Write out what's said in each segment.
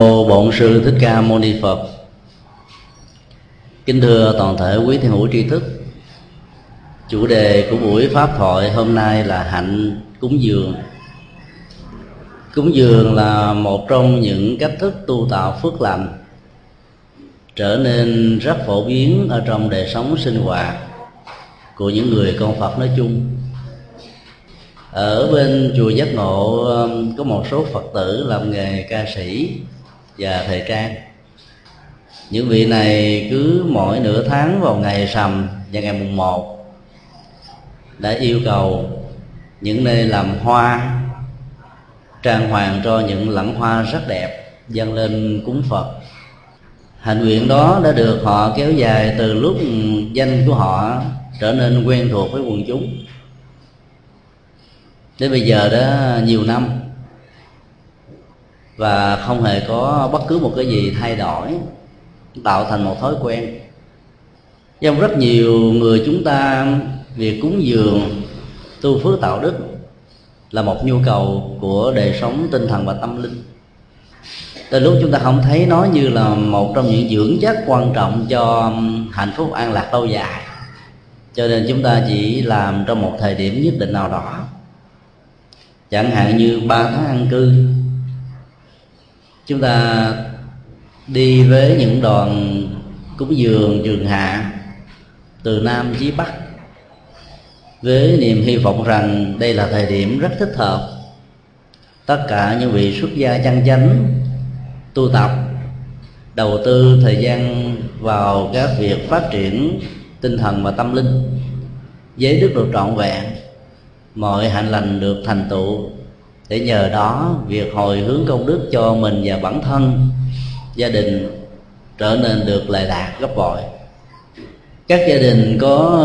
Bổn Sư Thích Ca Mâu Ni Phật. Kính thưa toàn thể quý thiên hữu tri thức, Chủ đề của buổi Pháp thoại hôm nay là hạnh cúng dường. Cúng dường là một trong những cách thức tu tạo phước lành, Trở nên rất phổ biến ở trong đời sống sinh hoạt Của những người con Phật nói chung. Ở bên chùa giác ngộ um, có một số phật tử làm nghề ca sĩ và thời trang những vị này cứ mỗi nửa tháng vào ngày sầm và ngày mùng một đã yêu cầu những nơi làm hoa trang hoàng cho những lẵng hoa rất đẹp dâng lên cúng phật. Hạnh nguyện đó đã được họ kéo dài từ lúc danh của họ trở nên quen thuộc với quần chúng. Đến bây giờ đó nhiều năm và không hề có bất cứ một cái gì thay đổi, tạo thành một thói quen. Trong rất nhiều người chúng ta việc cúng dường, tu phước tạo đức là một nhu cầu của đời sống tinh thần và tâm linh. Từ lúc chúng ta không thấy nó như là một trong những dưỡng chất quan trọng cho um, hạnh phúc an lạc lâu dài. Cho nên chúng ta chỉ làm trong một thời điểm nhất định nào đó. Chẳng hạn như ba tháng ăn cư chúng ta đi với những đoàn cúng dường trường hạ từ nam chí bắc với niềm hy vọng rằng đây là thời điểm rất thích hợp. Tất cả những vị xuất gia chân chánh, tu tập, đầu tư thời gian vào các việc phát triển tinh thần và tâm linh, giới đức được trọn vẹn, mọi hạnh lành được thành tựu để nhờ đó, việc hồi hướng công đức cho mình và bản thân, gia đình trở nên được lệ lạc, gấp bội. Các gia đình có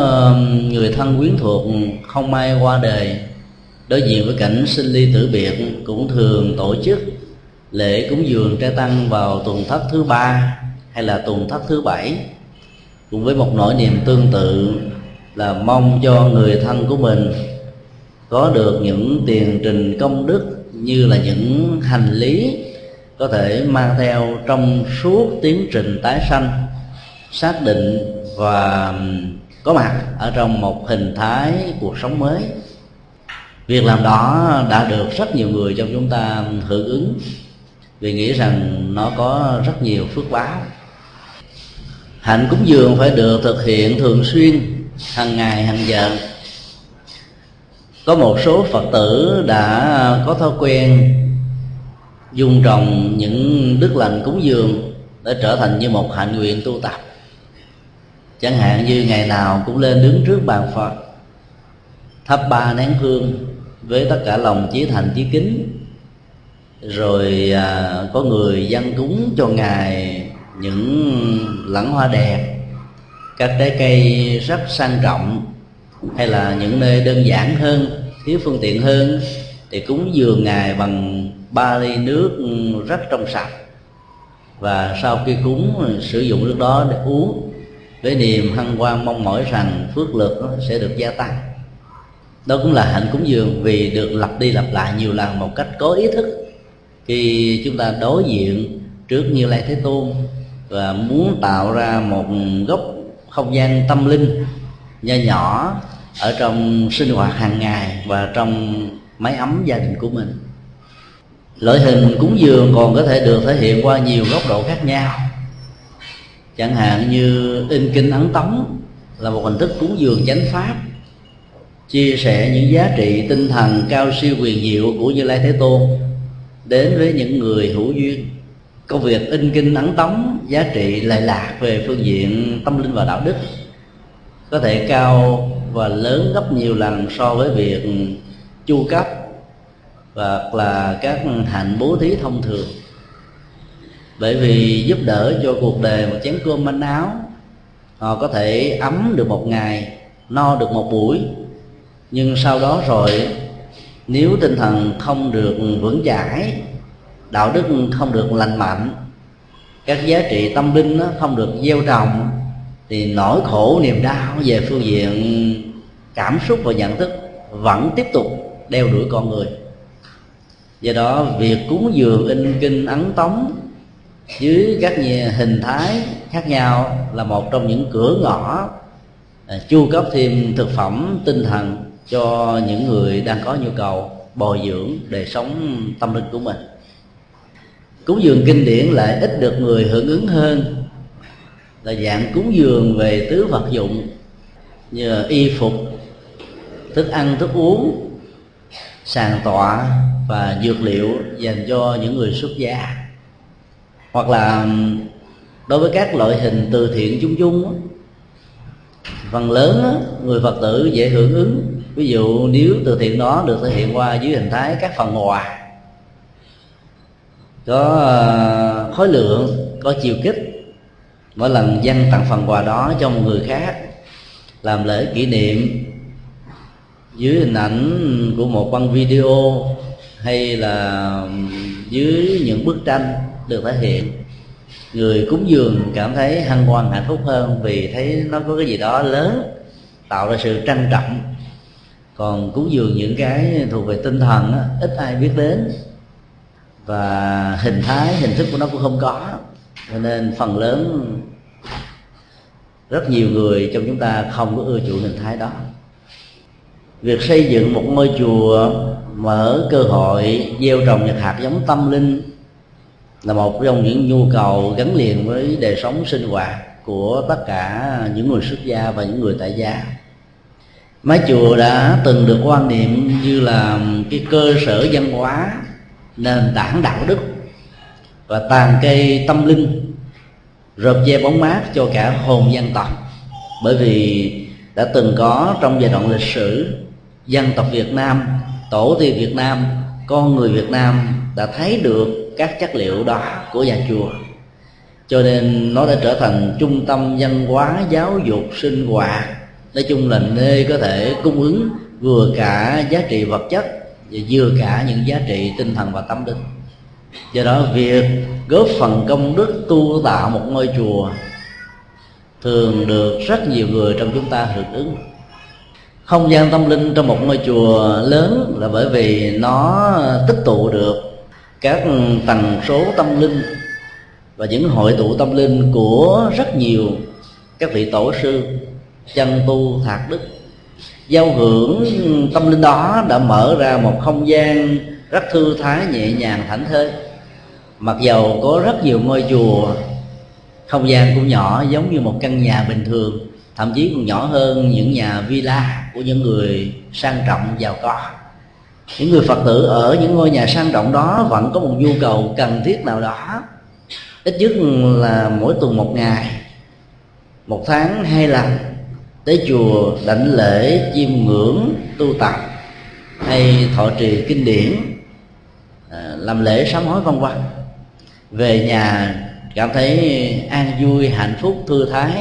người thân quyến thuộc không may qua đời, đối diện với cảnh sinh ly tử biệt cũng thường tổ chức lễ cúng dường trai tăng vào tuần thất thứ ba hay là tuần thất thứ bảy, cùng với một nỗi niềm tương tự là mong cho người thân của mình có được những tiền trình công đức như là những hành lý có thể mang theo trong suốt tiến trình tái sanh, xác định và có mặt ở trong một hình thái cuộc sống mới. Việc làm đó đã được rất nhiều người trong chúng ta hưởng ứng, vì nghĩ rằng nó có rất nhiều phước báo. Hạnh cúng dường phải được thực hiện thường xuyên, hàng ngày, hàng giờ có một số phật tử đã có thói quen dùng trồng những đức lành cúng dường để trở thành như một hạnh nguyện tu tập. Chẳng hạn như ngày nào cũng lên đứng trước bàn phật thắp ba nén hương với tất cả lòng chí thành chí kính rồi à, có người dân cúng cho ngài những lẵng hoa đẹp. Các trái cây rất sang trọng hay là những nơi đơn giản hơn, thiếu phương tiện hơn, thì cúng dường ngài bằng ba ly nước rất trong sạch. Và sau khi cúng, sử dụng nước đó để uống, với niềm hân hoan mong mỏi rằng phước lực nó sẽ được gia tăng. Đó cũng là hạnh cúng dường vì được lặp đi lặp lại nhiều lần một cách có ý thức. Khi chúng ta đối diện trước như lai thế tôn và muốn tạo ra một góc không gian tâm linh nho nhỏ ở trong sinh hoạt hàng ngày và trong máy ấm gia đình của mình. Loại hình cúng dường còn có thể được thể hiện qua nhiều góc độ khác nhau. Chẳng hạn như in kinh ấn tống là một hình thức cúng dường chánh pháp, chia sẻ những giá trị tinh thần cao siêu quyền diệu của như lai thế tôn đến với những người hữu duyên. Công việc in kinh ấn tống giá trị lệ lạc về phương diện tâm linh và đạo đức có thể cao và lớn gấp nhiều lần so với việc chu cấp và là các hạnh bố thí thông thường. Bởi vì giúp đỡ cho cuộc đời một chén cơm manh áo, họ có thể ấm được một ngày, no được một buổi. Nhưng sau đó rồi, nếu tinh thần không được vững chãi, đạo đức không được lành mạnh, các giá trị tâm linh nó không được gieo trồng thì nỗi khổ niềm đau về phương diện cảm xúc và nhận thức vẫn tiếp tục đeo đuổi con người. Do đó việc cúng dường in kinh ấn tống dưới các hình thái khác nhau là một trong những cửa ngõ à, chu cấp thêm thực phẩm tinh thần cho những người đang có nhu cầu bồi dưỡng đời sống tâm linh của mình. Cúng dường kinh điển lại ít được người hưởng ứng hơn là dạng cúng dường về tứ vật dụng như y phục, thức ăn, thức uống, sàn tọa và dược liệu dành cho những người xuất gia. Hoặc là đối với các loại hình từ thiện chung chung phần lớn người phật tử dễ hưởng ứng. Ví dụ nếu từ thiện đó được thể hiện qua dưới hình thái các phần quà, có ờ, khối lượng có chiều kích mỗi lần dân tặng phần quà đó cho một người khác, làm lễ kỷ niệm dưới hình ảnh của một băng video hay là dưới những bức tranh được thể hiện, người cúng dường cảm thấy hân hoan, hạnh phúc hơn vì thấy nó có cái gì đó lớn, tạo ra sự trân trọng. Còn cúng dường những cái thuộc về tinh thần ít ai biết đến và hình thái, hình thức của nó cũng không có cho nên phần lớn rất nhiều người trong chúng ta không có ưa chuộng hình thái đó. Việc xây dựng một ngôi chùa, mở cơ hội, gieo trồng những hạt giống tâm linh là một trong những nhu cầu gắn liền với đời sống sinh hoạt của tất cả những người xuất gia và những người tại gia. Mái chùa đã từng được quan niệm như là cái cơ sở văn hóa nền tảng đạo đức và tàn cây tâm linh rợp che bóng mát cho cả hồn dân tộc. Bởi vì đã từng có trong giai đoạn lịch sử, dân tộc Việt Nam, tổ tiên Việt Nam, con người Việt Nam đã thấy được các chất liệu đó của nhà chùa. Cho nên nó đã trở thành trung tâm văn hóa giáo dục sinh hoạt, nói chung là nơi có thể cung ứng vừa cả giá trị vật chất và vừa cả những giá trị tinh thần và tâm linh do đó việc góp phần công đức tu tạo một ngôi chùa thường được rất nhiều người trong chúng ta hưởng ứng. Không gian tâm linh trong một ngôi chùa lớn là bởi vì nó tích tụ được các tần số tâm linh và những hội tụ tâm linh của rất nhiều các vị tổ sư chân tu, thạc đức. Giao hưởng tâm linh đó đã mở ra một không gian rất thư thái, nhẹ nhàng, thảnh thơi. Mặc dầu có rất nhiều ngôi chùa, không gian cũng nhỏ, giống như một căn nhà bình thường, thậm chí còn nhỏ hơn những nhà villa của những người sang trọng giàu có. Những người phật tử ở những ngôi nhà sang trọng đó vẫn có một nhu cầu cần thiết nào đó. Ít nhất là mỗi tuần một ngày, một tháng hai lần, tới chùa đảnh lễ chiêm ngưỡng tu tập hay thọ trì kinh điển. À, làm lễ sám hối vân vân về nhà, cảm thấy an vui, hạnh phúc, thư thái,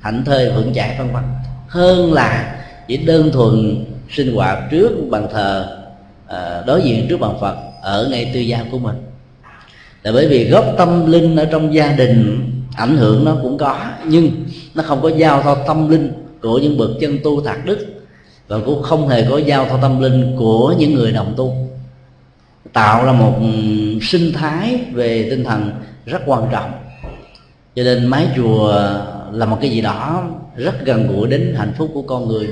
hạnh thơi vững chãi vân vân hơn là chỉ đơn thuần sinh hoạt trước bàn thờ à, đối diện trước bàn phật ở ngay tư gia của mình. Là bởi vì gốc tâm linh ở trong gia đình, ảnh hưởng nó cũng có, nhưng nó không có giao thoa tâm linh của những bậc chân tu thạc đức và cũng không hề có giao thoa tâm linh của những người đồng tu tạo ra một ừ, sinh thái về tinh thần rất quan trọng. Cho nên mái chùa là một cái gì đó rất gần gũi đến hạnh phúc của con người.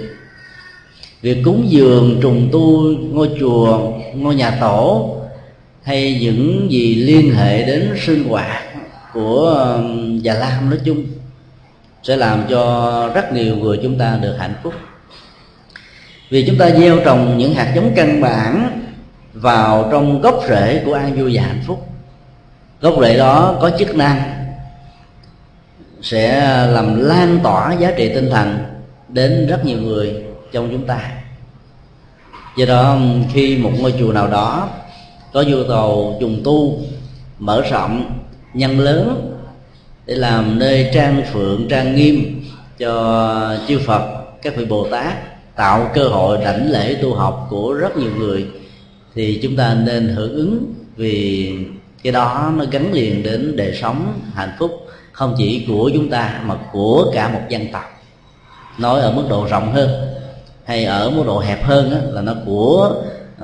Việc cúng dường, trùng tu, ngôi chùa, ngôi nhà tổ hay những gì liên hệ đến sinh hoạt của ừ, già lam nói chung sẽ làm cho rất nhiều người chúng ta được hạnh phúc. Vì chúng ta gieo trồng những hạt giống căn bản vào trong gốc rễ của an vui và hạnh phúc. Gốc rễ đó có chức năng sẽ làm lan tỏa giá trị tinh thần đến rất nhiều người trong chúng ta. Do đó, khi một ngôi chùa nào đó có nhu cầu trùng tu, mở rộng, nhân lớn để làm nơi trang phượng, trang nghiêm cho chư Phật, các vị Bồ Tát, tạo cơ hội đảnh lễ tu học của rất nhiều người thì chúng ta nên hưởng ứng vì cái đó nó gắn liền đến đời sống hạnh phúc không chỉ của chúng ta mà của cả một dân tộc. Nói ở mức độ rộng hơn hay ở mức độ hẹp hơn đó, là nó của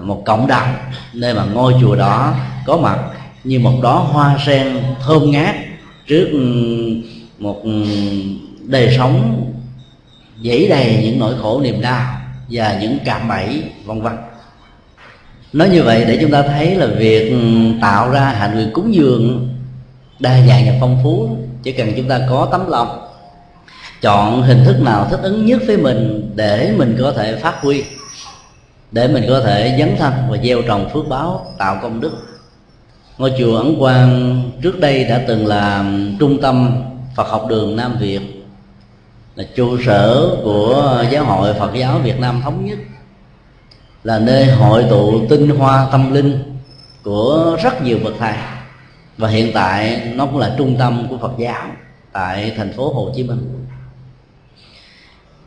một cộng đồng. Nơi mà ngôi chùa đó có mặt như một đóa hoa sen thơm ngát trước ừ, một đời sống dẫy đầy những nỗi khổ niềm đau và những cạm bẫy vân vân nói như vậy để chúng ta thấy là việc tạo ra hạnh nguyện cúng dường đa dạng và phong phú, chỉ cần chúng ta có tấm lòng, chọn hình thức nào thích ứng nhất với mình để mình có thể phát huy, để mình có thể dấn thân và gieo trồng phước báo, tạo công đức. Ngôi chùa ấn quang trước đây đã từng là trung tâm phật học đường nam việt, là trụ sở của giáo hội phật giáo việt nam thống nhất là nơi hội tụ tinh hoa tâm linh của rất nhiều bậc thầy. Và hiện tại nó cũng là trung tâm của phật giáo tại thành phố hồ chí minh.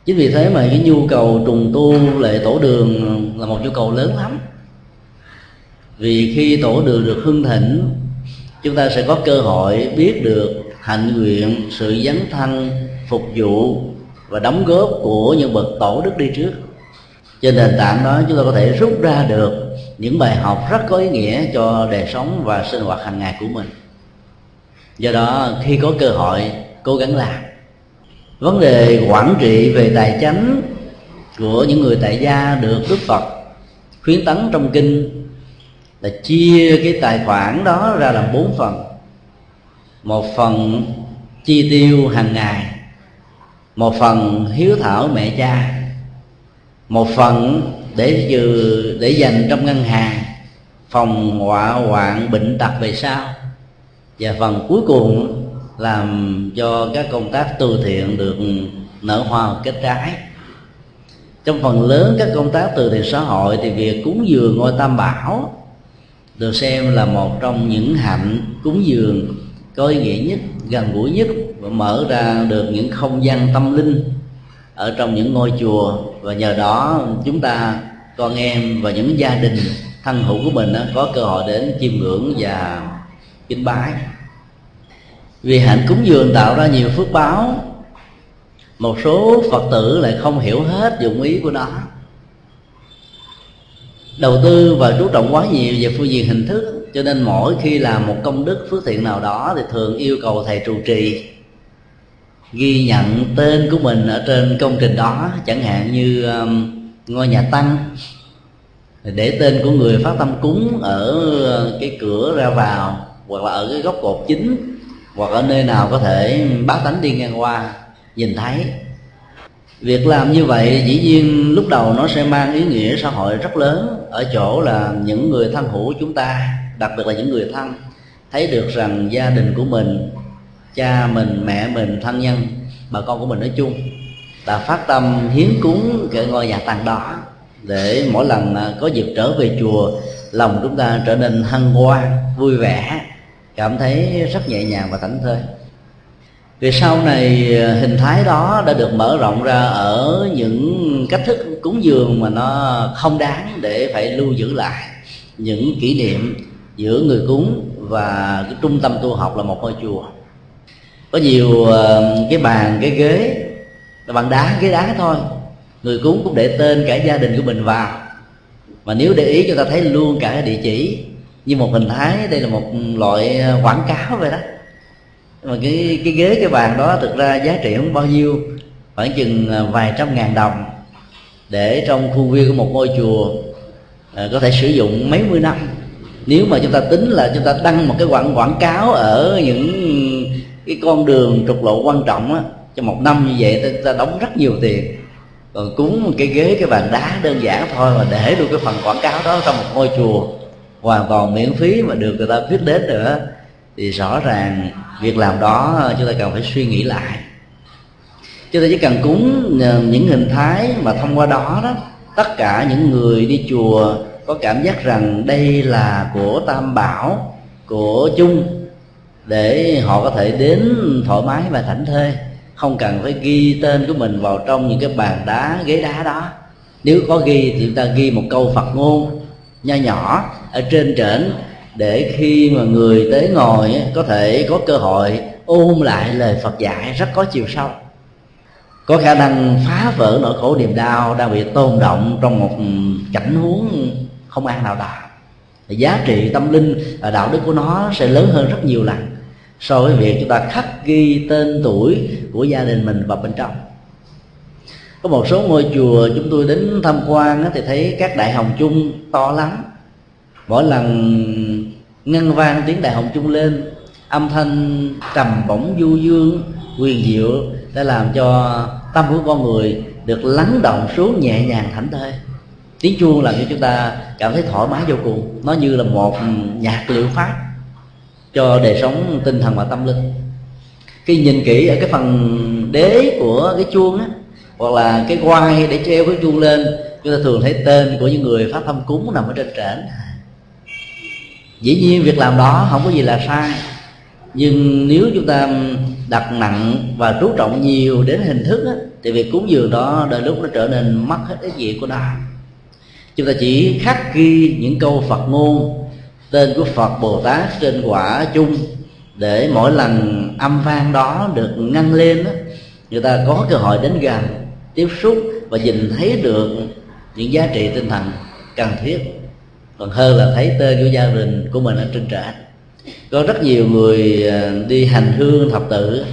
Chính vì thế mà cái nhu cầu trùng tu lệ tổ đường là một nhu cầu lớn lắm. Vì khi tổ đường được hưng thịnh, chúng ta sẽ có cơ hội biết được hạnh nguyện, sự dấn thân, phục vụ và đóng góp của những bậc tổ đức đi trước trên nền tảng đó chúng ta có thể rút ra được những bài học rất có ý nghĩa cho đời sống và sinh hoạt hàng ngày của mình. Do đó, khi có cơ hội, cố gắng làm. Vấn đề quản trị về tài chánh của những người tại gia được đức phật khuyến tấn trong kinh là chia cái tài khoản đó ra làm bốn phần. Một phần chi tiêu hàng ngày, một phần hiếu thảo mẹ cha một phần để trừ để dành trong ngân hàng, phòng họa hoạn bệnh tật về sau. Và phần cuối cùng làm cho các công tác từ thiện được nở hoa kết trái. Trong phần lớn các công tác từ thiện xã hội thì việc cúng dường ngôi tam bảo được xem là một trong những hạnh cúng dường có ý nghĩa nhất, gần gũi nhất và mở ra được những không gian tâm linh ở trong những ngôi chùa và nhờ đó chúng ta, con em và những gia đình thân hữu của mình có cơ hội đến chiêm ngưỡng và kính bái. Vì hạnh cúng dường tạo ra nhiều phước báo, một số phật tử lại không hiểu hết dụng ý của nó. Đầu tư và chú trọng quá nhiều về phương diện hình thức, cho nên mỗi khi làm một công đức phước thiện nào đó thì thường yêu cầu thầy trụ trì ghi nhận tên của mình ở trên công trình đó chẳng hạn như um, ngôi nhà tăng. Để tên của người phát tâm cúng ở uh, cái cửa ra vào hoặc là ở cái góc cột chính hoặc ở nơi nào có thể bác tánh đi ngang qua nhìn thấy. Việc làm như vậy dĩ nhiên lúc đầu nó sẽ mang ý nghĩa xã hội rất lớn ở chỗ là những người thân hữu chúng ta đặc biệt là những người thân thấy được rằng gia đình của mình cha mình, mẹ mình, thân nhân, bà con của mình nói chung. Là phát tâm hiến cúng cái ngôi nhà tàn đó để mỗi lần có dịp trở về chùa, lòng chúng ta trở nên hân hoan vui vẻ, cảm thấy rất nhẹ nhàng và thảnh thơi. Vì sau này à, hình thái đó đã được mở rộng ra ở những cách thức cúng dường mà nó không đáng để phải lưu giữ lại. Những kỷ niệm giữa người cúng và cái trung tâm tu học là một ngôi chùa có nhiều ờ, cái bàn cái ghế là bằng đá ghế đá thôi. Người cúng cũng để tên cả gia đình của mình vào. Mà nếu để ý chúng ta thấy luôn cả địa chỉ như một hình thái đây là một loại ờ, quảng cáo vậy đó. Mà cái cái ghế cái bàn đó thực ra giá trị không bao nhiêu khoảng chừng ờ, vài trăm ngàn đồng để trong khuôn viên của một ngôi chùa à, có thể sử dụng mấy mươi năm. Nếu mà chúng ta tính là chúng ta đăng một cái quảng quảng cáo ở những cái con đường trục lộ quan trọng á trong một năm như vậy ta, ta đóng rất nhiều tiền. Còn cúng một cái ghế cái bàn đá đơn giản thôi mà để được cái phần quảng cáo đó trong một ngôi chùa. Hoàn toàn miễn phí mà được người ta biết đến nữa. Thì rõ ràng việc làm đó chúng ta cần phải suy nghĩ lại. Chúng ta chỉ cần cúng ờ, những hình thái mà thông qua đó đó tất cả những người đi chùa có cảm giác rằng đây là của tam bảo của chung để họ có thể đến thoải mái và thảnh thơi. Không cần phải ghi tên của mình vào trong những cái bàn đá, ghế đá đó. Nếu có ghi thì chúng ta ghi một câu phật ngôn nho nhỏ ở trên trển để khi mà người tới ngồi có thể có cơ hội ôm lại lời Phật dạy rất có chiều sâu. Có khả năng phá vỡ nỗi khổ niềm đau đang bị tôn động trong một cảnh huống không an nào đó. Giá trị tâm linh và đạo đức của nó sẽ lớn hơn rất nhiều lần so với việc chúng ta khắc ghi tên tuổi của gia đình mình vào bên trong. Có một số ngôi chùa chúng tôi đến tham quan thì thấy các đại hồng chung to lắm. Mỗi lần ngân vang tiếng đại hồng chung lên, âm thanh trầm bổng du dương, quyền diệu đã làm cho tâm của con người được lắng động xuống nhẹ nhàng thảnh thơi. Tiếng chuông làm cho chúng ta cảm thấy thoải mái vô cùng. Nó như là một nhạc liệu pháp cho đời sống tinh thần và tâm linh. Khi nhìn kỹ ở cái phần đế của cái chuông á hoặc là cái quai để treo cái chuông lên chúng ta thường thấy tên của những người phát thâm cúng nằm ở trên trển. Dĩ nhiên việc làm đó không có gì là sai nhưng nếu chúng ta đặt nặng và chú trọng nhiều đến hình thức á, thì việc cúng dường đó đôi lúc nó trở nên mất hết ý nghĩa của nó. Chúng ta chỉ khắc ghi những câu phật ngôn tên của phật bồ tát trên quả chung để mỗi lần âm vang đó được ngăn lên đó, người ta có cơ hội đến gần tiếp xúc và nhìn thấy được những giá trị tinh thần cần thiết. Còn hơn là thấy tên của gia đình của mình ở trên trển có rất nhiều người à, đi hành hương thập tự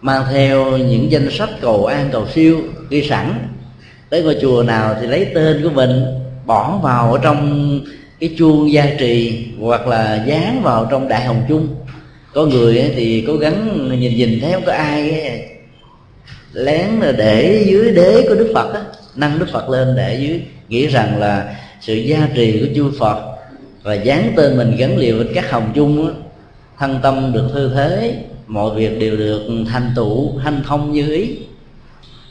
mang theo những danh sách cầu an cầu siêu ghi sẵn. Tới ngôi chùa nào thì lấy tên của mình bỏ vào ở trong cái chuông gia trì hoặc là dán vào trong đại hồng chung. Có người thì cố gắng nhìn nhìn thấy không có ai lén để dưới đế của đức phật á, nâng đức phật lên để dưới, nghĩ rằng là sự gia trì của chư phật và dán tên mình gắn liền với các hồng chung á, thân tâm được thư thế, mọi việc đều được thành tựu, hanh thông như ý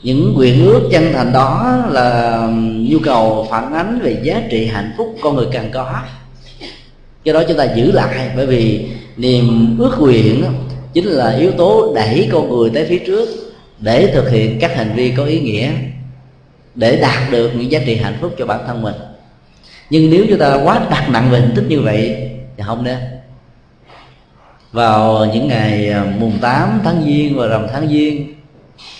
những nguyện ước chân thành đó là nhu cầu phản ánh về giá trị hạnh phúc con người cần có. Do đó chúng ta giữ lại, bởi vì niềm ước nguyện chính là yếu tố đẩy con người tới phía trước để thực hiện các hành vi có ý nghĩa, để đạt được những giá trị hạnh phúc cho bản thân mình. Nhưng nếu chúng ta quá đặt nặng về hình thức như vậy thì không nên. Vào những ngày à, mùng 8 tháng giêng và rằm tháng giêng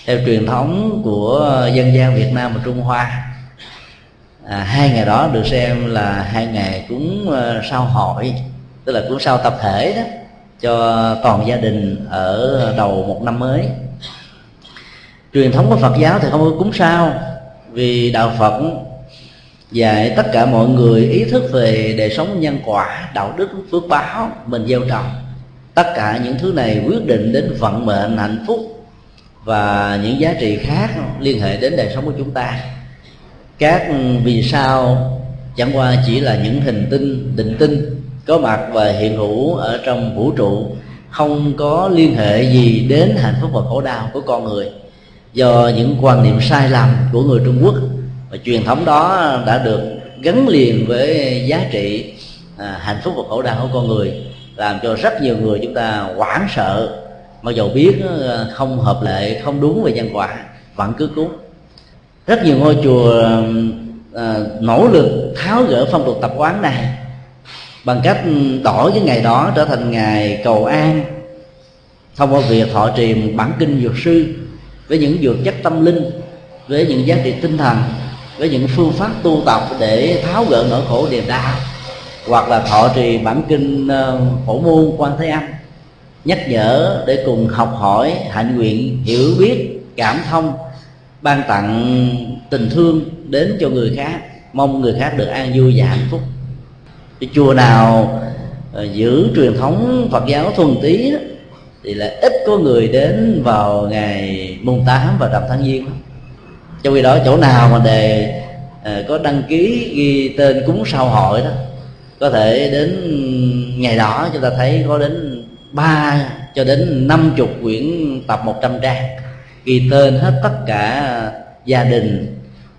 theo truyền thống của dân gian Việt Nam và Trung Hoa à, hai ngày đó được xem là hai ngày cúng ờ, sao hội tức là cúng sao tập thể đó cho toàn gia đình ở đầu một năm mới. Truyền thống của Phật giáo thì không có cúng sao vì đạo Phật dạy tất cả mọi người ý thức về đời sống nhân quả đạo đức phước báo mình gieo trồng. Tất cả những thứ này quyết định đến vận mệnh hạnh phúc và những giá trị khác liên hệ đến đời sống của chúng ta. Các vì sao chẳng qua chỉ là những hình tinh định tinh có mặt và hiện hữu ở trong vũ trụ không có liên hệ gì đến hạnh phúc và khổ đau của con người. Do những quan niệm sai lầm của người trung quốc và truyền thống đó đã được gắn liền với giá trị à, hạnh phúc và khổ đau của con người làm cho rất nhiều người chúng ta hoảng sợ mặc dù biết ờ, không hợp lệ không đúng về nhân quả vẫn cứ cúng rất nhiều ngôi chùa à, nỗ lực tháo gỡ phong tục tập quán này bằng cách đổi cái ngày đó trở thành ngày cầu an. Thông qua việc thọ trì bản kinh dược sư với những dược chất tâm linh với những giá trị tinh thần với những phương pháp tu tập để tháo gỡ nỗi khổ niềm đau hoặc là thọ trì bản kinh ờ, phổ môn quan thế âm nhắc nhở để cùng học hỏi hạnh nguyện hiểu biết cảm thông ban tặng tình thương đến cho người khác. Mong người khác được an vui và hạnh phúc. Cái chùa nào ờ, giữ truyền thống Phật giáo thuần tí đó, thì là ít có người đến vào ngày mùng 8 và rằm tháng giêng. Trong khi đó chỗ nào mà đề ờ, có đăng ký ghi tên cúng sau hội đó có thể đến ngày đó chúng ta thấy có đến ba cho đến năm chục quyển tập một trăm trang, ghi tên hết tất cả gia đình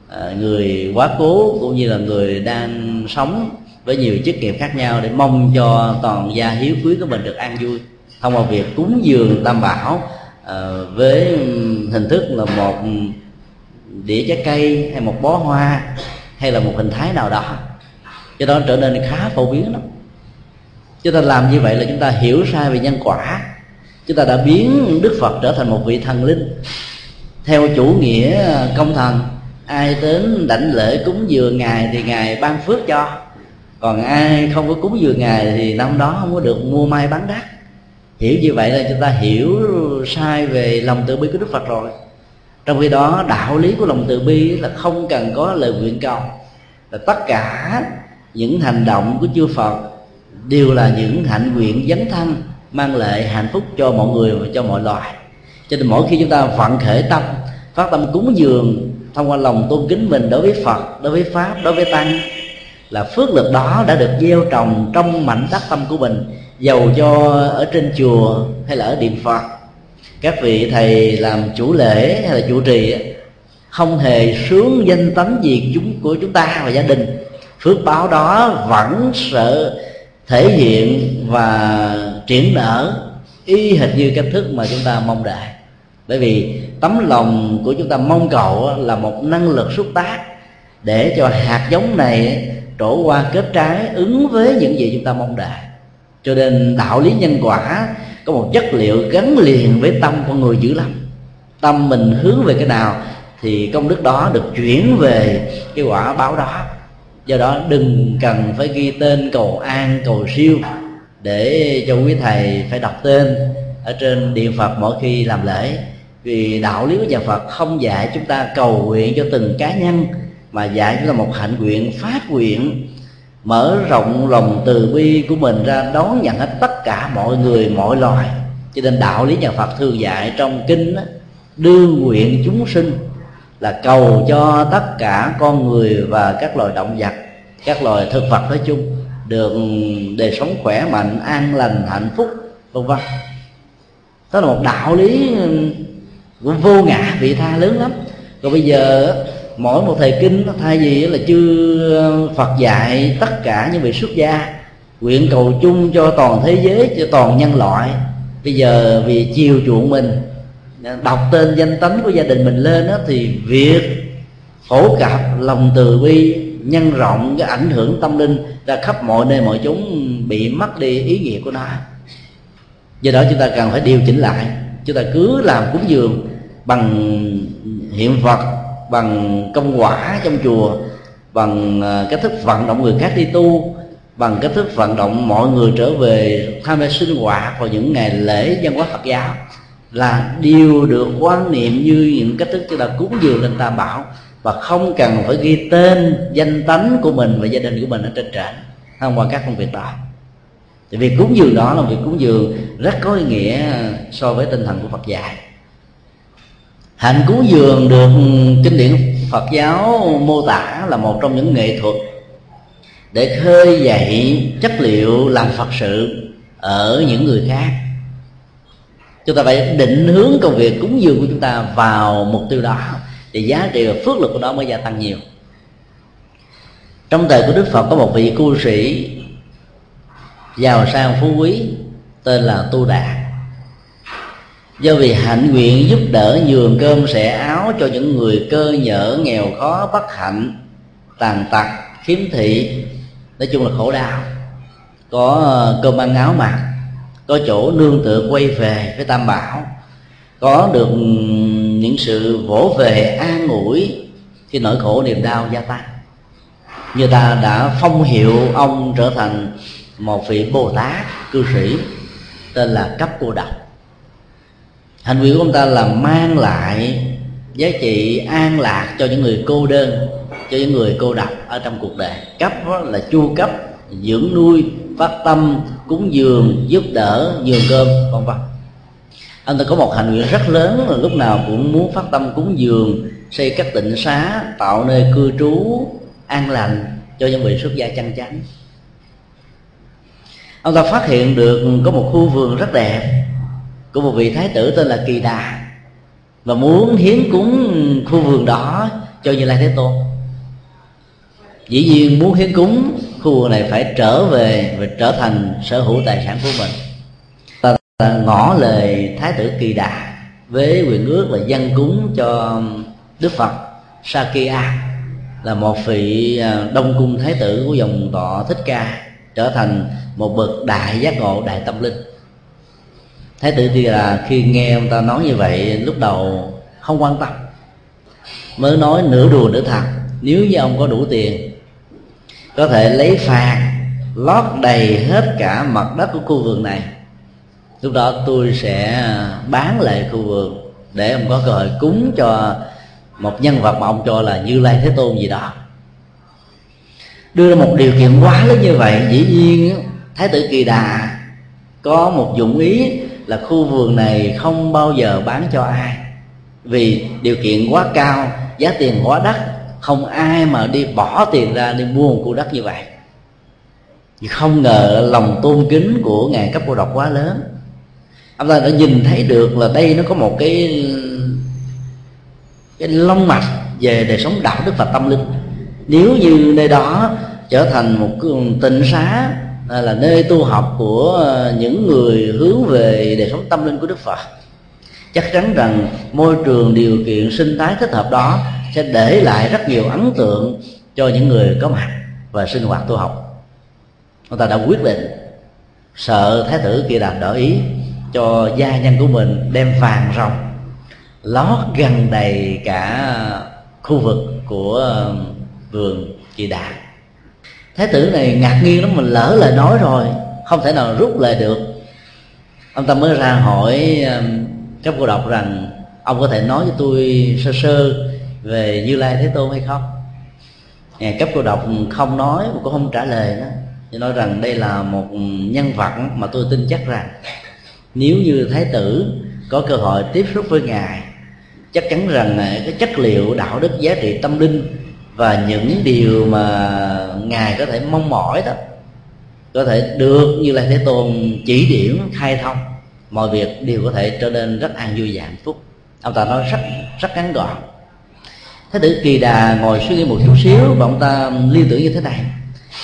à, người quá cố cũng như là người đang sống với nhiều chức nghiệp khác nhau để mong cho toàn gia hiếu quý của mình được an vui. Thông qua việc cúng dường tam bảo à, với hình thức là một đĩa trái cây hay một bó hoa hay là một hình thái nào đó. Cho đó trở nên khá phổ biến lắm chúng ta làm như vậy là chúng ta hiểu sai về nhân quả. Chúng ta đã biến đức phật trở thành một vị thần linh. Theo chủ nghĩa công thần, ai đến đảnh lễ cúng dường ngài thì ngài ban phước cho. Còn ai không có cúng dường ngài thì năm đó không có được mua may bán đắt. Hiểu như vậy là chúng ta hiểu sai về lòng từ bi của đức phật rồi. Trong khi đó, đạo lý của lòng từ bi là không cần có lời nguyện cầu. Là tất cả những hành động của chư phật đều là những hạnh nguyện dấn thân, mang lại hạnh phúc cho mọi người và cho mọi loài. Cho nên mỗi khi chúng ta vận khởi tâm, phát tâm cúng dường, thông qua lòng tôn kính mình đối với phật, đối với pháp, đối với tăng, là phước lực đó đã được gieo trồng trong mảnh đất tâm của mình, dầu cho ở trên chùa hay là ở điện phật. Các vị thầy làm chủ lễ hay là chủ trì không hề sướng danh tánh gì chúng, của chúng ta và gia đình. Phước báo đó vẫn sợ thể hiện và triển nở y hệt như cách thức mà chúng ta mong đợi. Bởi vì tấm lòng của chúng ta mong cầu là một năng lực xúc tác để cho hạt giống này trổ qua kết trái ứng với những gì chúng ta mong đợi. Cho nên đạo lý nhân quả có một chất liệu gắn liền với tâm con người dữ lắm. Tâm mình hướng về cái nào thì công đức đó được chuyển về cái quả báo đó do đó đừng cần phải ghi tên cầu an cầu siêu để cho quý thầy phải đọc tên ở trên điện phật mỗi khi làm lễ. Vì đạo lý của nhà phật không dạy chúng ta cầu nguyện cho từng cá nhân mà dạy chúng ta một hạnh nguyện phát nguyện mở rộng lòng từ bi của mình ra đón nhận hết tất cả mọi người mọi loài. Cho nên đạo lý nhà phật thường dạy trong kinh đó, đương nguyện chúng sinh là cầu cho tất cả con người và các loài động vật, các loài thực vật nói chung, được đời sống khỏe, mạnh, an lành, hạnh phúc, vân vân. Đó là một đạo lý cũng vô ngã vị tha lớn lắm. Còn bây giờ, mỗi một thời kinh, thay vì là chư Phật dạy tất cả những vị xuất gia, nguyện cầu chung cho toàn thế giới, cho toàn nhân loại, bây giờ vì chiều chuộng mình đọc tên danh tánh của gia đình mình lên đó, thì việc phổ cập lòng từ bi nhân rộng cái ảnh hưởng tâm linh ra khắp mọi nơi mọi chúng bị mất đi ý nghĩa của nó. Do đó chúng ta cần phải điều chỉnh lại. Chúng ta cứ làm cúng dường bằng hiện vật bằng công quả trong chùa bằng à, cách thức vận động người khác đi tu bằng cách thức vận động mọi người trở về tham gia sinh hoạt vào những ngày lễ văn hóa Phật giáo là điều được quan niệm như những cách thức chúng ta cúng dường lên tam bảo và không cần phải ghi tên danh tánh của mình và gia đình của mình ở trên trển, thông qua các công việc đó thì việc cúng dường đó là việc cúng dường rất có ý nghĩa so với tinh thần của Phật dạy. Hạnh cúng dường được kinh điển Phật giáo mô tả là một trong những nghệ thuật để khơi dậy chất liệu làm Phật sự ở những người khác chúng ta phải định hướng công việc cúng dường của chúng ta vào mục tiêu đó. Thì giá trị và phước lực của nó mới gia tăng nhiều. Trong thời của đức phật có một vị cư sĩ giàu sang phú quý, tên là tu đạt. Do vì hạnh nguyện giúp đỡ nhường cơm sẻ áo cho những người cơ nhở nghèo khó bất hạnh, tàn tật, khiếm thị, nói chung là khổ đau, có ờ, cơm ăn áo mặc có chỗ nương tựa quay về với tam bảo. Có được những sự vỗ về an ủi khi nỗi khổ niềm đau gia tăng. Như ta đã phong hiệu ông trở thành một vị bồ tát, cư sĩ, tên là cấp cô độc. Hành vi của ông ta là mang lại giá trị an lạc cho những người cô đơn, cho những người cô độc ở trong cuộc đời. Cấp là chu cấp dưỡng nuôi, phát tâm, cúng dường, giúp đỡ dường cơm, vân vân. Anh ta có một hành nguyện rất lớn là lúc nào cũng muốn phát tâm cúng dường, xây các tịnh xá, tạo nơi cư trú, an lành cho những vị xuất gia chăn chắn ông ta phát hiện được có một khu vườn rất đẹp của một vị thái tử tên là kỳ đà, và muốn hiến cúng khu vườn đó cho như lai thế tôn. Dĩ nhiên muốn hiến cúng khu vực này phải trở về và trở thành sở hữu tài sản của mình. Ngỏ lời thái tử kỳ đà với quyền ước là dân cúng cho đức phật sakya là một vị à, đông cung thái tử của dòng tọa thích ca, trở thành một bậc đại giác ngộ, đại tâm linh. Thái tử thì là khi nghe ông ta nói như vậy, lúc đầu không quan tâm, mới nói nửa đùa nửa thật nếu như ông có đủ tiền có thể lấy phạt, lót đầy hết cả mặt đất của khu vườn này. Lúc đó tôi sẽ bán lại khu vườn để ông có cơ hội cúng cho một nhân vật mà ông cho là như lai thế tôn gì đó. Đưa ra một điều kiện quá lớn như vậy, dĩ nhiên thái tử kỳ đà có một dụng ý là khu vườn này không bao giờ bán cho ai. Vì điều kiện quá cao, giá tiền quá đắt không ai mà đi bỏ tiền ra đi mua một khu đất như vậy. Không ngờ lòng tôn kính của ngài cấp cô độc quá lớn. Ông ta đã nhìn thấy được là đây nó có một cái cái long mạch về đời sống đạo đức và tâm linh. Nếu như nơi đó trở thành một tịnh xá à, là nơi tu học của à, những người hướng về đời sống tâm linh của đức phật, chắc chắn rằng môi trường điều kiện sinh thái thích hợp đó sẽ để lại rất nhiều ấn tượng cho những người có mặt và sinh hoạt tu học. Ông ta đã quyết định sợ thái tử kia đạt đổi ý cho gia nhân của mình đem vàng rồng, lót gần đầy cả khu vực của um, vườn kỳ đà. Thái tử này ngạc nhiên lắm, mình lỡ lời nói rồi, không thể nào rút lại được. Ông ta mới ra hỏi các cô độc rằng, ông có thể nói cho tôi sơ sơ về như lai thế tôn hay không? Ngài cấp cô độc không nói, mà cũng không trả lời đó thì nói rằng đây là một nhân vật mà tôi tin chắc rằng nếu như thái tử có cơ hội tiếp xúc với ngài, chắc chắn rằng cái chất liệu, đạo đức, giá trị, tâm linh và những điều mà ngài có thể mong mỏi đó có thể được như là thế tôn chỉ điểm, khai thông, mọi việc đều có thể trở nên rất an vui và hạnh phúc. Ông ta nói rất rất ngắn gọn thế tử kỳ đà ngồi suy nghĩ một chút xíu và ông ta liên tưởng như thế này.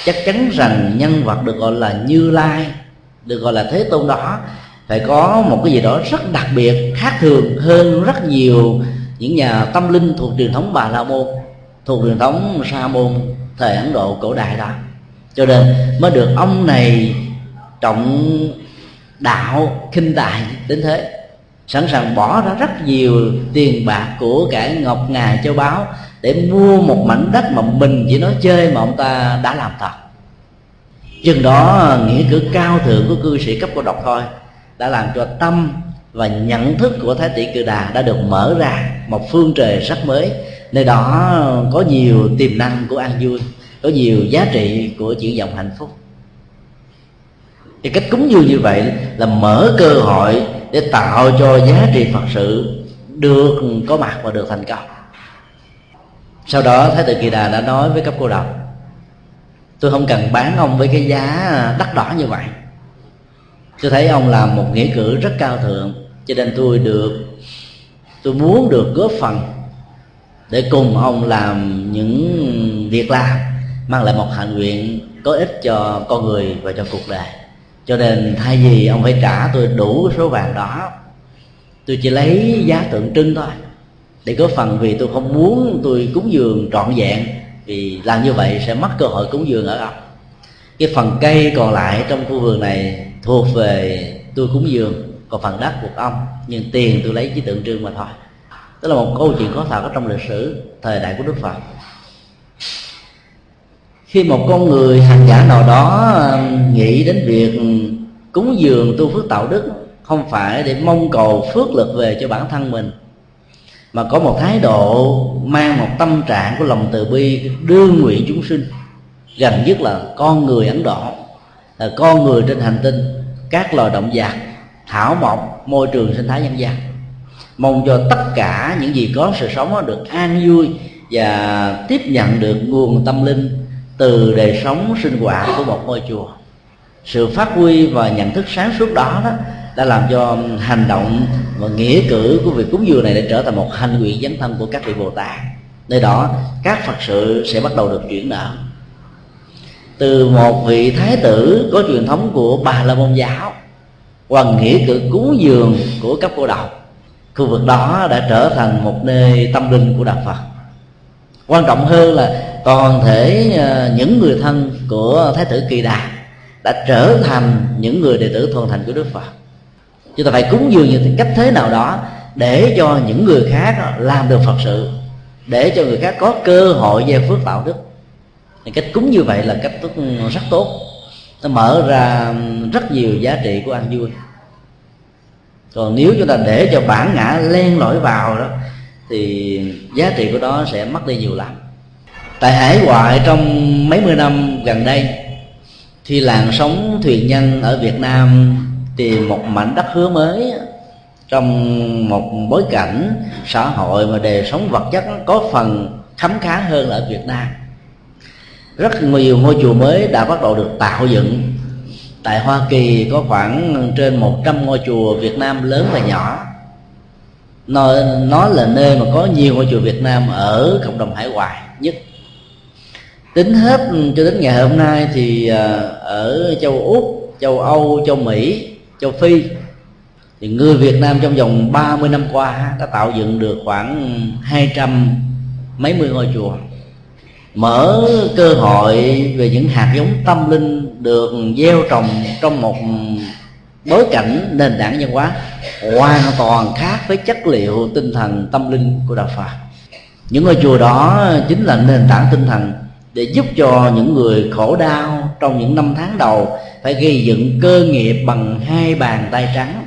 Chắc chắn rằng nhân vật được gọi là như lai, được gọi là thế tôn đó, phải có một cái gì đó rất đặc biệt, khác thường hơn rất nhiều những nhà tâm linh thuộc truyền thống bà la môn, thuộc truyền thống sa môn thời ấn độ cổ đại đó. Cho nên mới được ông này trọng đạo kinh tài đến thế sẵn sàng bỏ ra rất nhiều tiền bạc của cải ngọc ngà châu báu để mua một mảnh đất mà mình chỉ nói chơi mà ông ta đã làm thật. Chừng đó, nghĩa cử cao thượng của cư sĩ cấp cô độc thôi, đã làm cho tâm và nhận thức của thái tỷ cư đà đã được mở ra một phương trời rất mới. Nơi đó có nhiều tiềm năng của an vui, có nhiều giá trị của chuyển dòng hạnh phúc. Thì cách cúng dường như vậy là mở cơ hội để tạo cho giá trị phật sự được, có mặt và được thành công. Sau đó, thái tử kỳ đà đã nói với cấp cô độc, tôi không cần bán ông với cái giá đắt đỏ như vậy. Tôi thấy ông làm một nghĩa cử rất cao thượng, cho nên tôi được, tôi muốn được góp phần để cùng ông làm những việc làm, mang lại một hạnh nguyện có ích cho con người và cho cuộc đời cho nên thay vì ông phải trả tôi đủ số vàng đó, tôi chỉ lấy giá tượng trưng thôi. Để có phần vì tôi không muốn tôi cúng dường trọn vẹn, vì làm như vậy sẽ mất cơ hội cúng dường ở ông cái phần cây còn lại trong khu vườn này thuộc về tôi cúng dường, còn phần đất của ông. Nhưng tiền tôi lấy chỉ tượng trưng mà thôi. Đó là một câu chuyện có thật ở trong lịch sử thời đại của đức phật khi một con người hành giả nào đó nghĩ đến việc cúng dường tu phước tạo đức, không phải để mong cầu phước lực về cho bản thân mình, mà có một thái độ mang một tâm trạng của lòng từ bi, đương nguyện chúng sinh, gần nhất là con người ấn độ, là con người trên hành tinh, các loài động vật, thảo mộc, môi trường sinh thái nhân gian. Mong cho tất cả những gì có sự sống được an vui và tiếp nhận được nguồn tâm linh từ đời sống sinh hoạt của một ngôi chùa. Sự phát huy và nhận thức sáng suốt đó đó đã làm cho hành động và nghĩa cử của việc cúng dường này đã trở thành một hành nguyện dấn thân của các vị bồ tát. Nơi đó, các phật sự sẽ bắt đầu được chuyển nợ từ một vị thái tử có truyền thống của bà la môn giáo qua nghĩa cử cúng dường của các cô độc, khu vực đó đã trở thành một nơi tâm linh của đạo phật. Quan trọng hơn là toàn thể à, những người thân của thái tử kỳ đà đã trở thành những người đệ tử thuần thành của đức phật. Chúng ta phải cúng dường như cách thế nào đó để cho những người khác làm được phật sự, để cho người khác có cơ hội gieo phước tạo đức. Thì cách cúng như vậy là cách rất tốt. Nó mở ra rất nhiều giá trị của an vui. Còn nếu chúng ta để cho bản ngã len lỏi vào đó, thì giá trị của đó sẽ mất đi nhiều lắm tại hải ngoại trong mấy mươi năm gần đây thì làng sống thuyền nhân ở Việt Nam tìm một mảnh đất hứa mới trong một bối cảnh xã hội mà đời sống vật chất có phần khấm khá hơn ở Việt Nam. Rất nhiều ngôi chùa mới đã bắt đầu được tạo dựng. Tại Hoa Kỳ có khoảng trên 100 ngôi chùa Việt Nam lớn và nhỏ. Nó, nó là nơi mà có nhiều ngôi chùa Việt Nam ở cộng đồng hải ngoại nhất tính hết cho đến ngày hôm nay thì à, ở châu Úc, châu Âu, châu Mỹ, châu Phi thì người Việt Nam trong vòng 30 năm qua đã tạo dựng được khoảng 200 mấy mươi ngôi chùa. Mở cơ hội về những hạt giống tâm linh được gieo trồng trong một bối cảnh nền tảng văn hóa hoàn toàn khác với chất liệu tinh thần tâm linh của đạo Phật. Những ngôi chùa đó chính là nền tảng tinh thần để giúp cho những người khổ đau trong những năm tháng đầu phải gây dựng cơ nghiệp bằng hai bàn tay trắng,